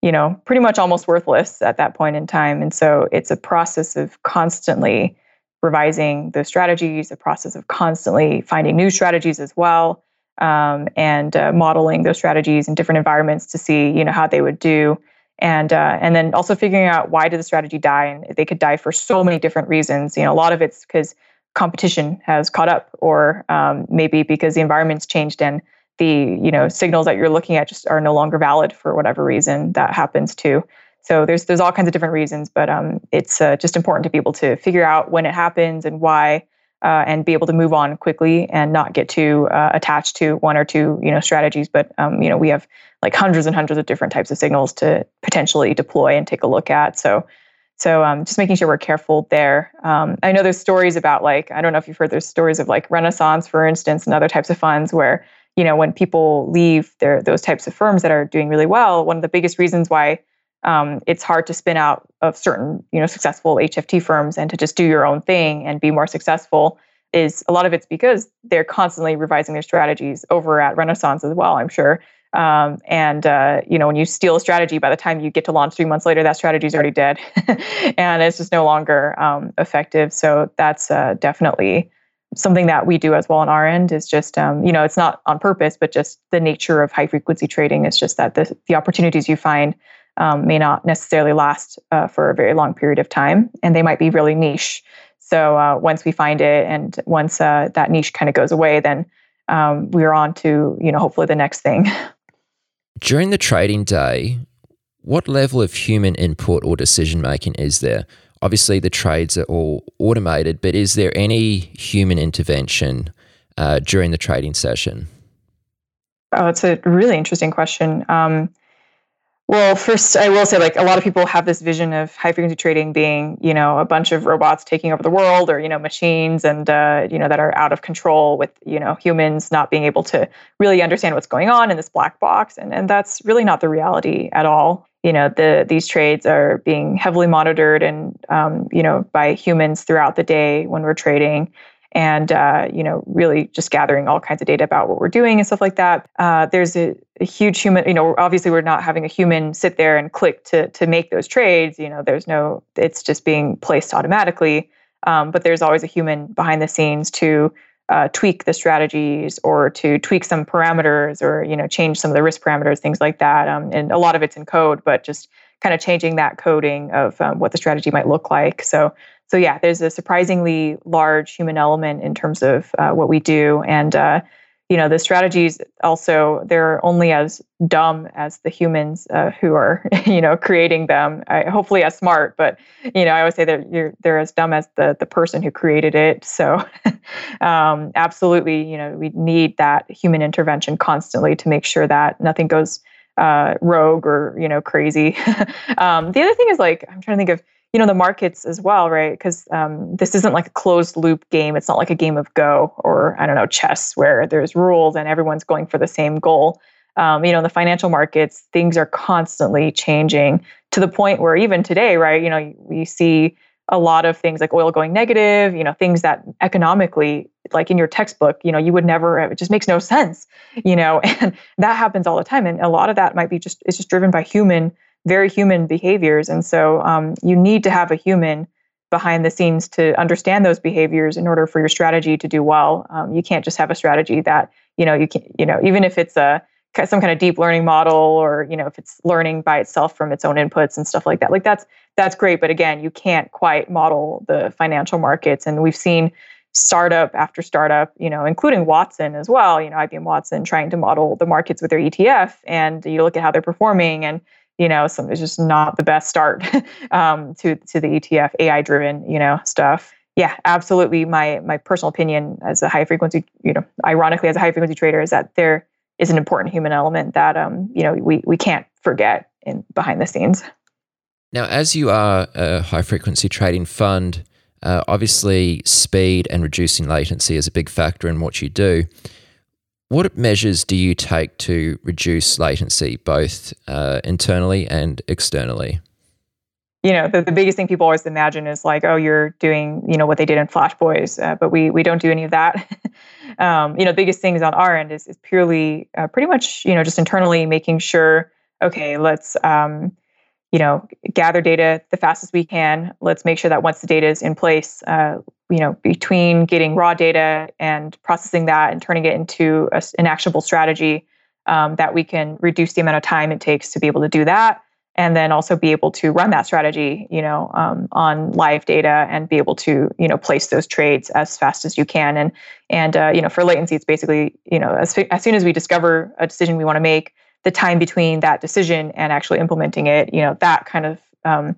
you know, pretty much almost worthless at that point in time. And so it's a process of constantly revising the strategies, a process of constantly finding new strategies as well, um, and uh, modeling those strategies in different environments to see, you know, how they would do and uh, and then also figuring out why did the strategy die? And they could die for so many different reasons. You know a lot of it's because competition has caught up or um, maybe because the environment's changed and the you know signals that you're looking at just are no longer valid for whatever reason that happens too. So there's there's all kinds of different reasons but um, it's uh, just important to be able to figure out when it happens and why uh, and be able to move on quickly and not get too uh, attached to one or two you know strategies. But um, you know we have like hundreds and hundreds of different types of signals to potentially deploy and take a look at. So so um, just making sure we're careful there. Um, I know there's stories about like I don't know if you've heard there's stories of like Renaissance, for instance, and other types of funds where you know when people leave their those types of firms that are doing really well, one of the biggest reasons why um, it's hard to spin out of certain you know successful HFT firms and to just do your own thing and be more successful is a lot of it's because they're constantly revising their strategies over at Renaissance as well. I'm sure um, and uh, you know, when you steal a strategy, by the time you get to launch three months later, that strategy is already dead, and it's just no longer um, effective. So that's uh, definitely something that we do as well on our end. Is just um, you know, it's not on purpose, but just the nature of high frequency trading is just that the the opportunities you find um, may not necessarily last uh, for a very long period of time, and they might be really niche. So uh, once we find it, and once uh, that niche kind of goes away, then um, we're on to you know hopefully the next thing. During the trading day, what level of human input or decision making is there? Obviously, the trades are all automated, but is there any human intervention uh, during the trading session? Oh, it's a really interesting question. Um, well, first, I will say, like, a lot of people have this vision of high frequency trading being, you know, a bunch of robots taking over the world or, you know, machines and, uh, you know, that are out of control with, you know, humans not being able to really understand what's going on in this black box. And, and that's really not the reality at all. You know, the these trades are being heavily monitored and, um, you know, by humans throughout the day when we're trading and uh, you know really just gathering all kinds of data about what we're doing and stuff like that. Uh, there's a, a, huge human you know obviously we're not having a human sit there and click to to make those trades you know there's no it's just being placed automatically. Um, but there's always a human behind the scenes to uh, tweak the strategies or to tweak some parameters or you know change some of the risk parameters things like that. Um, and a lot of it's in code but just kind of changing that coding of um, what the strategy might look like. So so yeah, there's a surprisingly large human element in terms of uh, what we do, and uh, you know the strategies also they're only as dumb as the humans uh, who are you know creating them. I, hopefully as smart, but you know I always say that you're they're as dumb as the the person who created it. So um, absolutely, you know we need that human intervention constantly to make sure that nothing goes uh, rogue or you know crazy. um, the other thing is like I'm trying to think of you know the markets as well right? Because um, this isn't like a closed loop game. It's not like a game of go or i don't know chess where there's rules and everyone's going for the same goal. Um, you know the financial markets things are constantly changing to the point where even today right you know we see a lot of things like oil going negative you know things that economically like in your textbook you know you would never it just makes no sense you know and that happens all the time. And a lot of that might be just it's just driven by human very human behaviors. And so um, you need to have a human behind the scenes to understand those behaviors in order for your strategy to do well. Um, you can't just have a strategy that, you know, you can, you know, even if it's a some kind of deep learning model or, you know, if it's learning by itself from its own inputs and stuff like that. Like that's that's great, but again, you can't quite model the financial markets and we've seen startup after startup, you know, including Watson as well, you know, IBM Watson trying to model the markets with their ETF and you look at how they're performing and you know, some it's just not the best start um, to to the ETF AI driven, you know, stuff. Yeah, absolutely. My my personal opinion as a high frequency, you know, ironically as a high frequency trader is that there is an important human element that um, you know, we we can't forget in behind the scenes. Now, as you are a high frequency trading fund, uh, obviously speed and reducing latency is a big factor in what you do. What measures do you take to reduce latency, both uh, internally and externally? You know, the, the biggest thing people always imagine is like, oh, you're doing, you know, what they did in Flash Boys, uh, but we we don't do any of that. um, you know, the biggest things on our end is is purely, uh, pretty much, you know, just internally making sure, okay, let's, um, you know, gather data the fastest we can. Let's make sure that once the data is in place, uh, you know, between getting raw data and processing that and turning it into a, an actionable strategy, um, that we can reduce the amount of time it takes to be able to do that, and then also be able to run that strategy, you know, um, on live data and be able to, you know, place those trades as fast as you can. And and uh, you know, for latency, it's basically, you know, as as soon as we discover a decision we want to make, the time between that decision and actually implementing it, you know, that kind of um,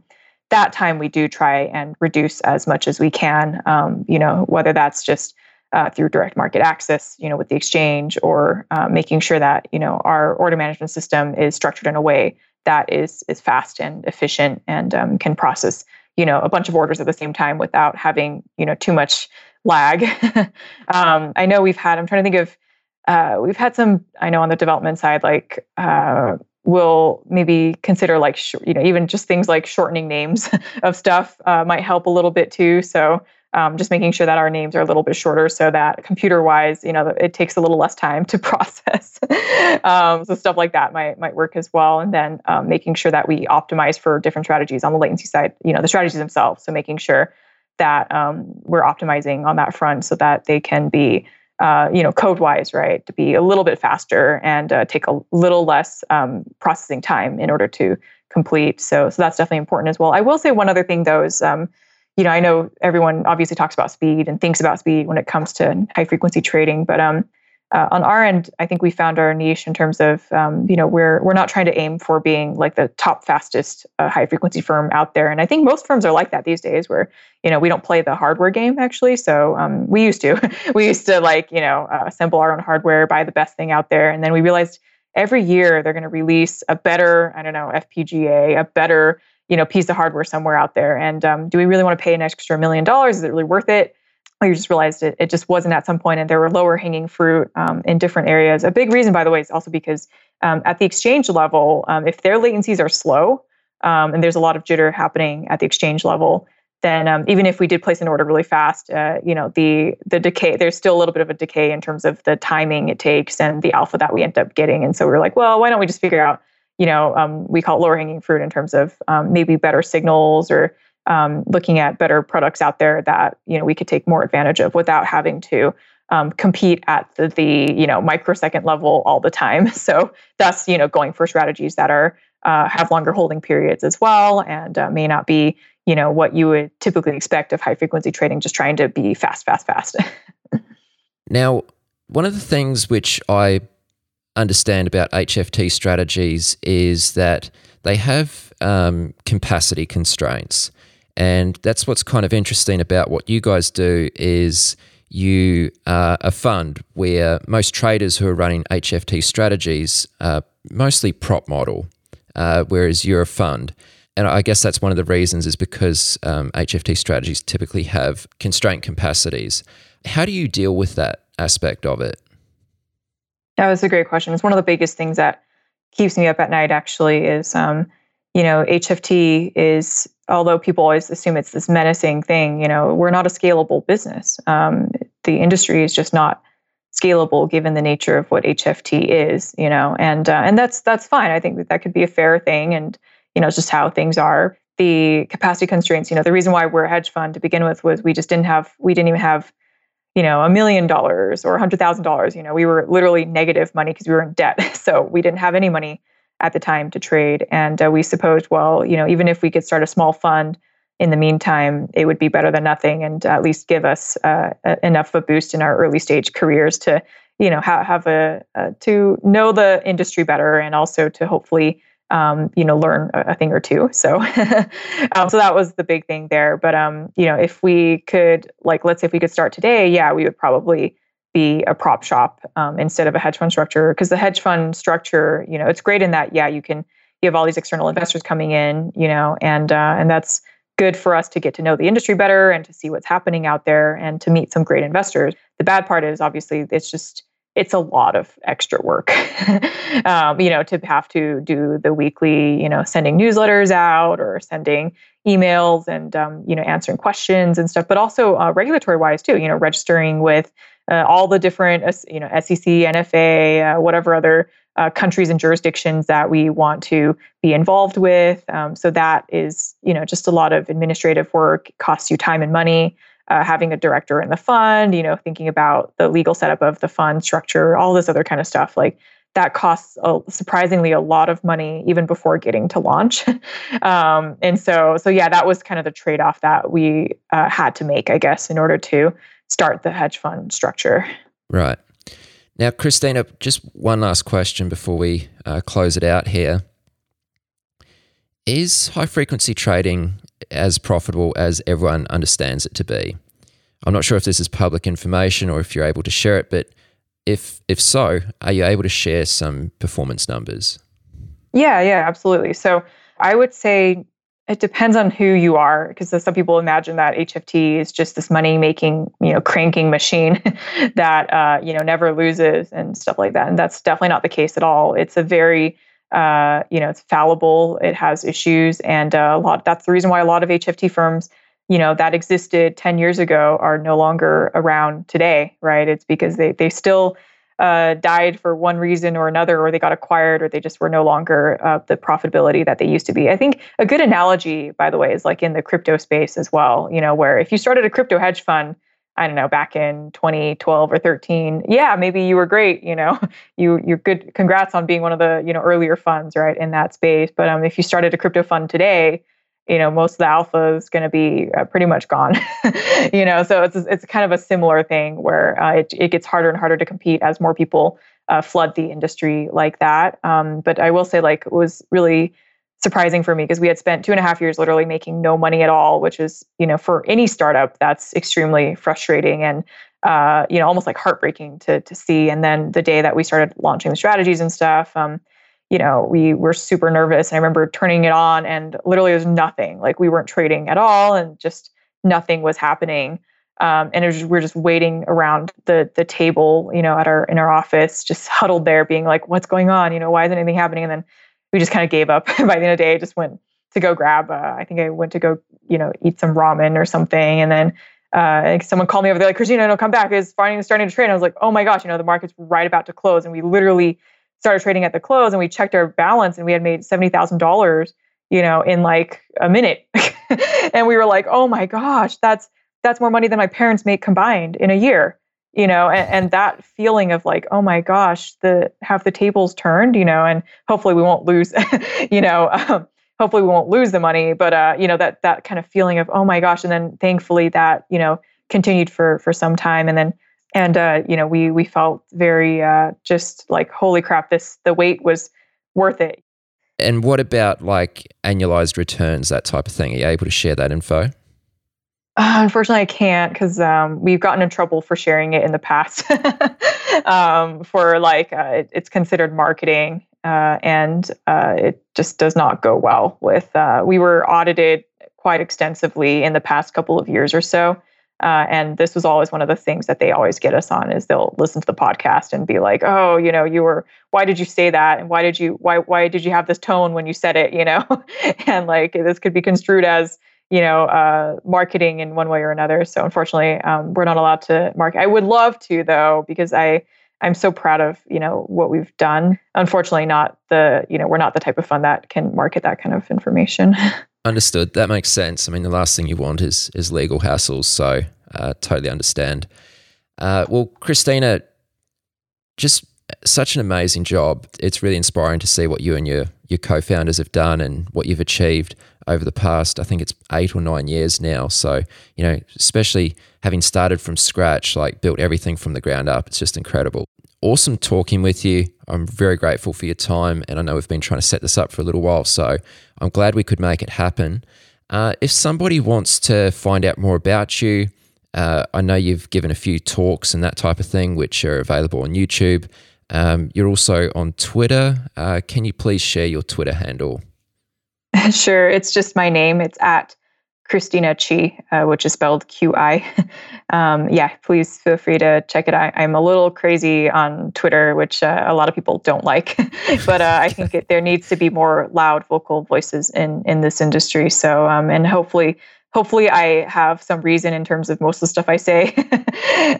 that time we do try and reduce as much as we can. Um, you know, whether that's just uh, through direct market access, you know, with the exchange, or uh, making sure that you know our order management system is structured in a way that is is fast and efficient and um, can process you know a bunch of orders at the same time without having you know too much lag. um, I know we've had. I'm trying to think of. Uh, we've had some. I know on the development side, like uh, we'll maybe consider like sh- you know even just things like shortening names of stuff uh, might help a little bit too. So um, just making sure that our names are a little bit shorter so that computer wise you know it takes a little less time to process um, so stuff like that might might work as well and then um, making sure that we optimize for different strategies on the latency side you know the strategies themselves so making sure that um, we're optimizing on that front so that they can be uh, you know code wise right to be a little bit faster and uh, take a little less um, processing time in order to complete. So so that's definitely important as well. I will say one other thing though is um, you know, I know everyone obviously talks about speed and thinks about speed when it comes to high frequency trading, but um, uh, on our end, I think we found our niche in terms of, um, you know, we're we're not trying to aim for being like the top fastest uh, high frequency firm out there, and I think most firms are like that these days, where you know we don't play the hardware game actually. So um, we used to, we used to like you know uh, assemble our own hardware, buy the best thing out there, and then we realized every year they're going to release a better, I don't know, FPGA, a better you know piece of hardware somewhere out there. And um, do we really want to pay an extra million dollars? Is it really worth it you just realized it, it just wasn't at some point and there were lower hanging fruit um, in different areas a big reason by the way is also because um, at the exchange level um, if their latencies are slow um, and there's a lot of jitter happening at the exchange level then um, even if we did place an order really fast, uh, you know, the the decay, there's still a little bit of a decay in terms of the timing it takes and the alpha that we end up getting. And so we we're like, well, why don't we just figure out you know, um, we call it lower hanging fruit in terms of maybe better signals or um, looking at better products out there that you know we could take more advantage of without having to um, compete at the, the you know microsecond level all the time. So that's you know going for strategies that are uh, have longer holding periods as well and uh, may not be you know what you would typically expect of high frequency trading, just trying to be fast, fast, fast. now, one of the things which I understand about HFT strategies is that they have um, capacity constraints. And that's what's kind of interesting about what you guys do is you are a fund where most traders who are running HFT strategies are mostly prop model, uh, whereas you're a fund. And I guess that's one of the reasons is because um, HFT strategies typically have constraint capacities. How do you deal with that aspect of it? That was a great question. It's one of the biggest things that keeps me up at night. Actually, is um, you know HFT is although people always assume it's this menacing thing. You know, we're not a scalable business. Um, the industry is just not scalable given the nature of what HFT is. You know, and uh, and that's that's fine. I think that that could be a fair thing, and you know, it's just how things are. The capacity constraints. You know, the reason why we're a hedge fund to begin with was we just didn't have we didn't even have you know, a million dollars or a hundred thousand dollars. You know, we were literally negative money because we were in debt. So we didn't have any money at the time to trade. And uh, we supposed, well, you know, even if we could start a small fund in the meantime, it would be better than nothing and at least give us uh, enough of a boost in our early stage careers to, you know, ha- have a, to know the industry better and also to hopefully um, you know, learn a, a, thing or two. So, um, so that was the big thing there. But um, you know, if we could, like, let's say if we could start today, yeah, we would probably be a prop shop um, instead of a hedge fund structure because the hedge fund structure, you know, it's great in that, yeah, you can you have all these external investors coming in, you know, and uh, and that's good for us to get to know the industry better and to see what's happening out there and to meet some great investors. The bad part is obviously it's just it's a lot of extra work um, you know to have to do the weekly you know sending newsletters out or sending emails and um, you know answering questions and stuff but also uh, regulatory wise too you know registering with uh, all the different you know sec nfa uh, whatever other uh, countries and jurisdictions that we want to be involved with um, so that is you know just a lot of administrative work costs you time and money uh, having a director in the fund, you know, thinking about the legal setup of the fund structure, all this other kind of stuff. Like that costs a, surprisingly a lot of money even before getting to launch. um, and so, so yeah, that was kind of the trade off that we uh, had to make, I guess, in order to start the hedge fund structure. Right. Now, Christina, just one last question before we uh, close it out here. Is high frequency trading as profitable as everyone understands it to be. I'm not sure if this is public information or if you're able to share it, but if if so, are you able to share some performance numbers? Yeah, yeah, absolutely. So I would say it depends on who you are, because some people imagine that HFT is just this money making, you know, cranking machine that uh, you know never loses and stuff like that. And that's definitely not the case at all. It's a very uh, you know, it's fallible. It has issues, and uh, a lot. That's the reason why a lot of HFT firms, you know, that existed ten years ago are no longer around today. Right? It's because they they still uh, died for one reason or another, or they got acquired, or they just were no longer uh, the profitability that they used to be. I think a good analogy, by the way, is like in the crypto space as well. You know, where if you started a crypto hedge fund, I don't know, back in 2012 or 13, yeah, maybe you were great. You know, you you're good. Congrats on being one of the you know earlier funds, right, in that space. But um, if you started a crypto fund today, you know most of the alpha is going to be uh, pretty much gone you know so it's it's kind of a similar thing where uh, it, it gets harder and harder to compete as more people uh, flood the industry like that. Um, but i will say like it was really surprising for me because we had spent two and a half years literally making no money at all which is you know for any startup that's extremely frustrating and uh, you know almost like heartbreaking to to see. And then the day that we started launching the strategies and stuff um, you know, we were super nervous. And I remember turning it on and literally there was nothing. Like we weren't trading at all and just nothing was happening. Um, and was, we are just waiting around the the table, you know, at our in our office, just huddled there, being like, "What's going on? You know, why isn't anything happening?" And then we just kind of gave up. By the end of the day, I just went to go grab. Uh, I think I went to go, you know, eat some ramen or something, and then uh, someone called me over there, like, "Christina, no, come back! It's finally starting to trade." And I was like, "Oh my gosh!" You know, the market's right about to close, and we literally started trading at the close and we checked our balance and we had made $70,000, you know, in like a minute. and we were like, "Oh my gosh, that's that's more money than my parents make combined in a year." You know, and, and that feeling of like, "Oh my gosh, the have the tables turned," you know, and hopefully we won't lose, you know, um, hopefully we won't lose the money, but uh, you know, that that kind of feeling of, "Oh my gosh," and then thankfully that, you know, continued for for some time and then and uh, you know we we felt very uh, just like holy crap this the wait was worth it. And what about like annualized returns that type of thing? Are you able to share that info? Uh, unfortunately i can't because um, we've gotten in trouble for sharing it in the past. Um, for like uh, it, it's considered marketing uh, and uh, it just does not go well with we were audited quite extensively in the past couple of years or so uh, and this was always one of the things that they always get us on is they'll listen to the podcast and be like, oh, you know, you were, why did you say that? And why did you, why, why did you have this tone when you said it, you know? and like, this could be construed as, you know, uh, marketing in one way or another. So unfortunately, um, we're not allowed to market. I would love to though, because I, I'm so proud of, you know, what we've done. Unfortunately, not the, you know, we're not the type of fund that can market that kind of information. Understood. That makes sense. I mean, the last thing you want is is legal hassles. So uh, totally understand. Uh, well, Christina, just such an amazing job. It's really inspiring to see what you and your your co-founders have done and what you've achieved over the past. I think it's eight or nine years now. So you know, especially having started from scratch, like built everything from the ground up. It's just incredible awesome talking with you. I'm very grateful for your time, and I know we've been trying to set this up for a little while, so I'm glad we could make it happen. Uh, if somebody wants to find out more about you, uh, I know you've given a few talks and that type of thing, which are available on YouTube. Um, you're also on Twitter. Uh, can you please share your Twitter handle? Sure. It's just my name. It's at Christina Qi, uh, which is spelled Q I. um, yeah, please feel free to check it out. I'm a little crazy on Twitter, which uh, a lot of people don't like, but uh, I think it, there needs to be more loud vocal voices in in this industry. So, um, and hopefully, hopefully, I have some reason in terms of most of the stuff I say,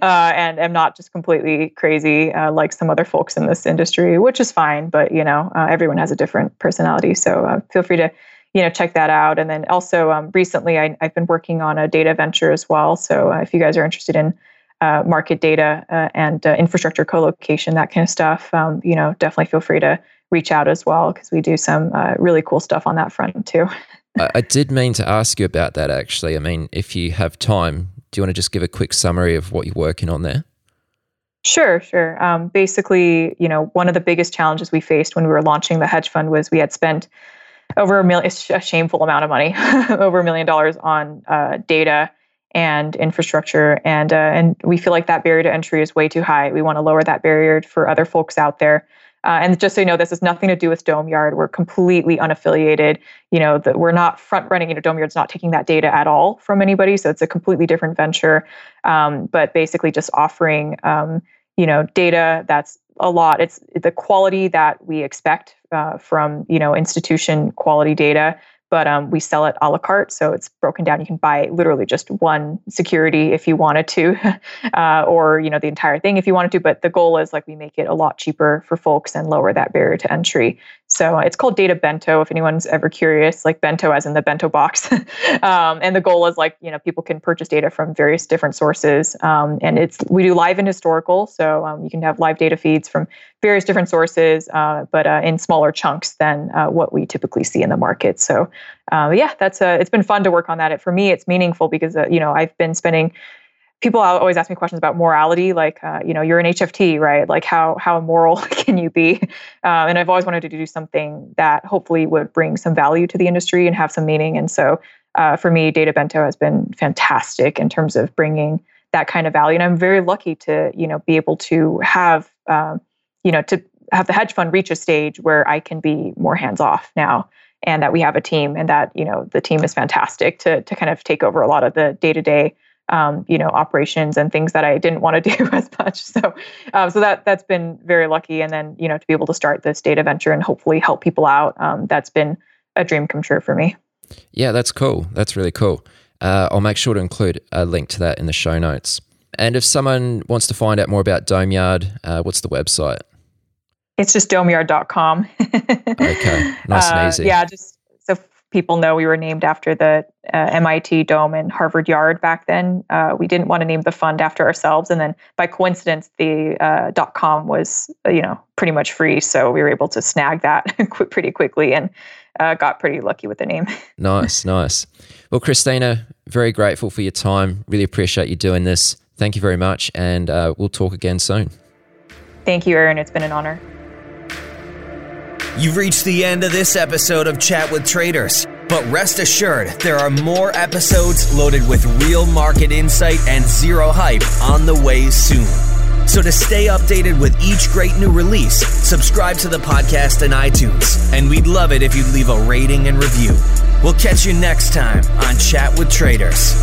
uh, and am not just completely crazy uh, like some other folks in this industry, which is fine. But you know, uh, everyone has a different personality, so feel free to you know check that out. And then also um, recently I, have been working on a data venture as well. So uh, if you guys are interested in uh, market data uh, and uh, infrastructure co-location that kind of stuff um, you know definitely feel free to reach out as well because we do some uh, really cool stuff on that front too. I, I did mean to ask you about that actually. I mean if you have time do you want to just give a quick summary of what you're working on there? Sure, sure. Um, basically, you know, one of the biggest challenges we faced when we were launching the hedge fund was we had spent over a million, a shameful amount of money, over a million dollars on uh, data and infrastructure. And, uh, and we feel like that barrier to entry is way too high. We want to lower that barrier for other folks out there. Uh, and just so you know, this has nothing to do with Domeyard. We're completely unaffiliated. You know, that we're not front running. You know, Domeyard's not taking that data at all from anybody, so it's a completely different venture. Um, but basically, just offering um, you know data that's a lot. It's the quality that we expect uh, from you know institution quality data but um, we sell it a la carte. So it's broken down. You can buy literally just one security if you wanted to, uh, or you know the entire thing if you wanted to. But the goal is like we make it a lot cheaper for folks and lower that barrier to entry. So it's called Databento. If anyone's ever curious, like bento as in the bento box. um, and the goal is like you know people can purchase data from various different sources. Um, and it's we do live and historical, so um, you can have live data feeds from various different sources, uh, but uh, in smaller chunks than uh, what we typically see in the market. So uh, yeah, that's a, it's been fun to work on that. It, for me, it's meaningful because you know I've been spending people always ask me questions about morality like uh, you know you're an hft right like how how immoral can you be uh, and i've always wanted to do something that hopefully would bring some value to the industry and have some meaning and so uh, for me Databento has been fantastic in terms of bringing that kind of value and i'm very lucky to you know be able to have um, you know to have the hedge fund reach a stage where i can be more hands off now and that we have a team and that you know the team is fantastic to to kind of take over a lot of the day to day um, you know operations and things that I didn't want to do as much. So um, so that that's been very lucky. And then you know to be able to start this data venture and hopefully help people out. Um, that's been a dream come true for me. Yeah, that's cool. That's really cool. Uh, I'll make sure to include a link to that in the show notes. And if someone wants to find out more about Domeyard, uh, what's the website? It's just domeyard.com. okay, nice and uh, easy. yeah, just so people know we were named after the uh, MIT Dome and Harvard Yard back then. Uh, we didn't want to name the fund after ourselves, and then by coincidence, the uh, .com was uh, you know pretty much free, so we were able to snag that pretty quickly and uh, got pretty lucky with the name. nice, nice. Well, Christina, very grateful for your time. Really appreciate you doing this. Thank you very much, and uh, we'll talk again soon. Thank you, Aaron. It's been an honor. You've reached the end of this episode of Chat with Traders. But rest assured, there are more episodes loaded with real market insight and zero hype on the way soon. So to stay updated with each great new release, subscribe to the podcast in iTunes. And we'd love it if you'd leave a rating and review. We'll catch you next time on Chat with Traders.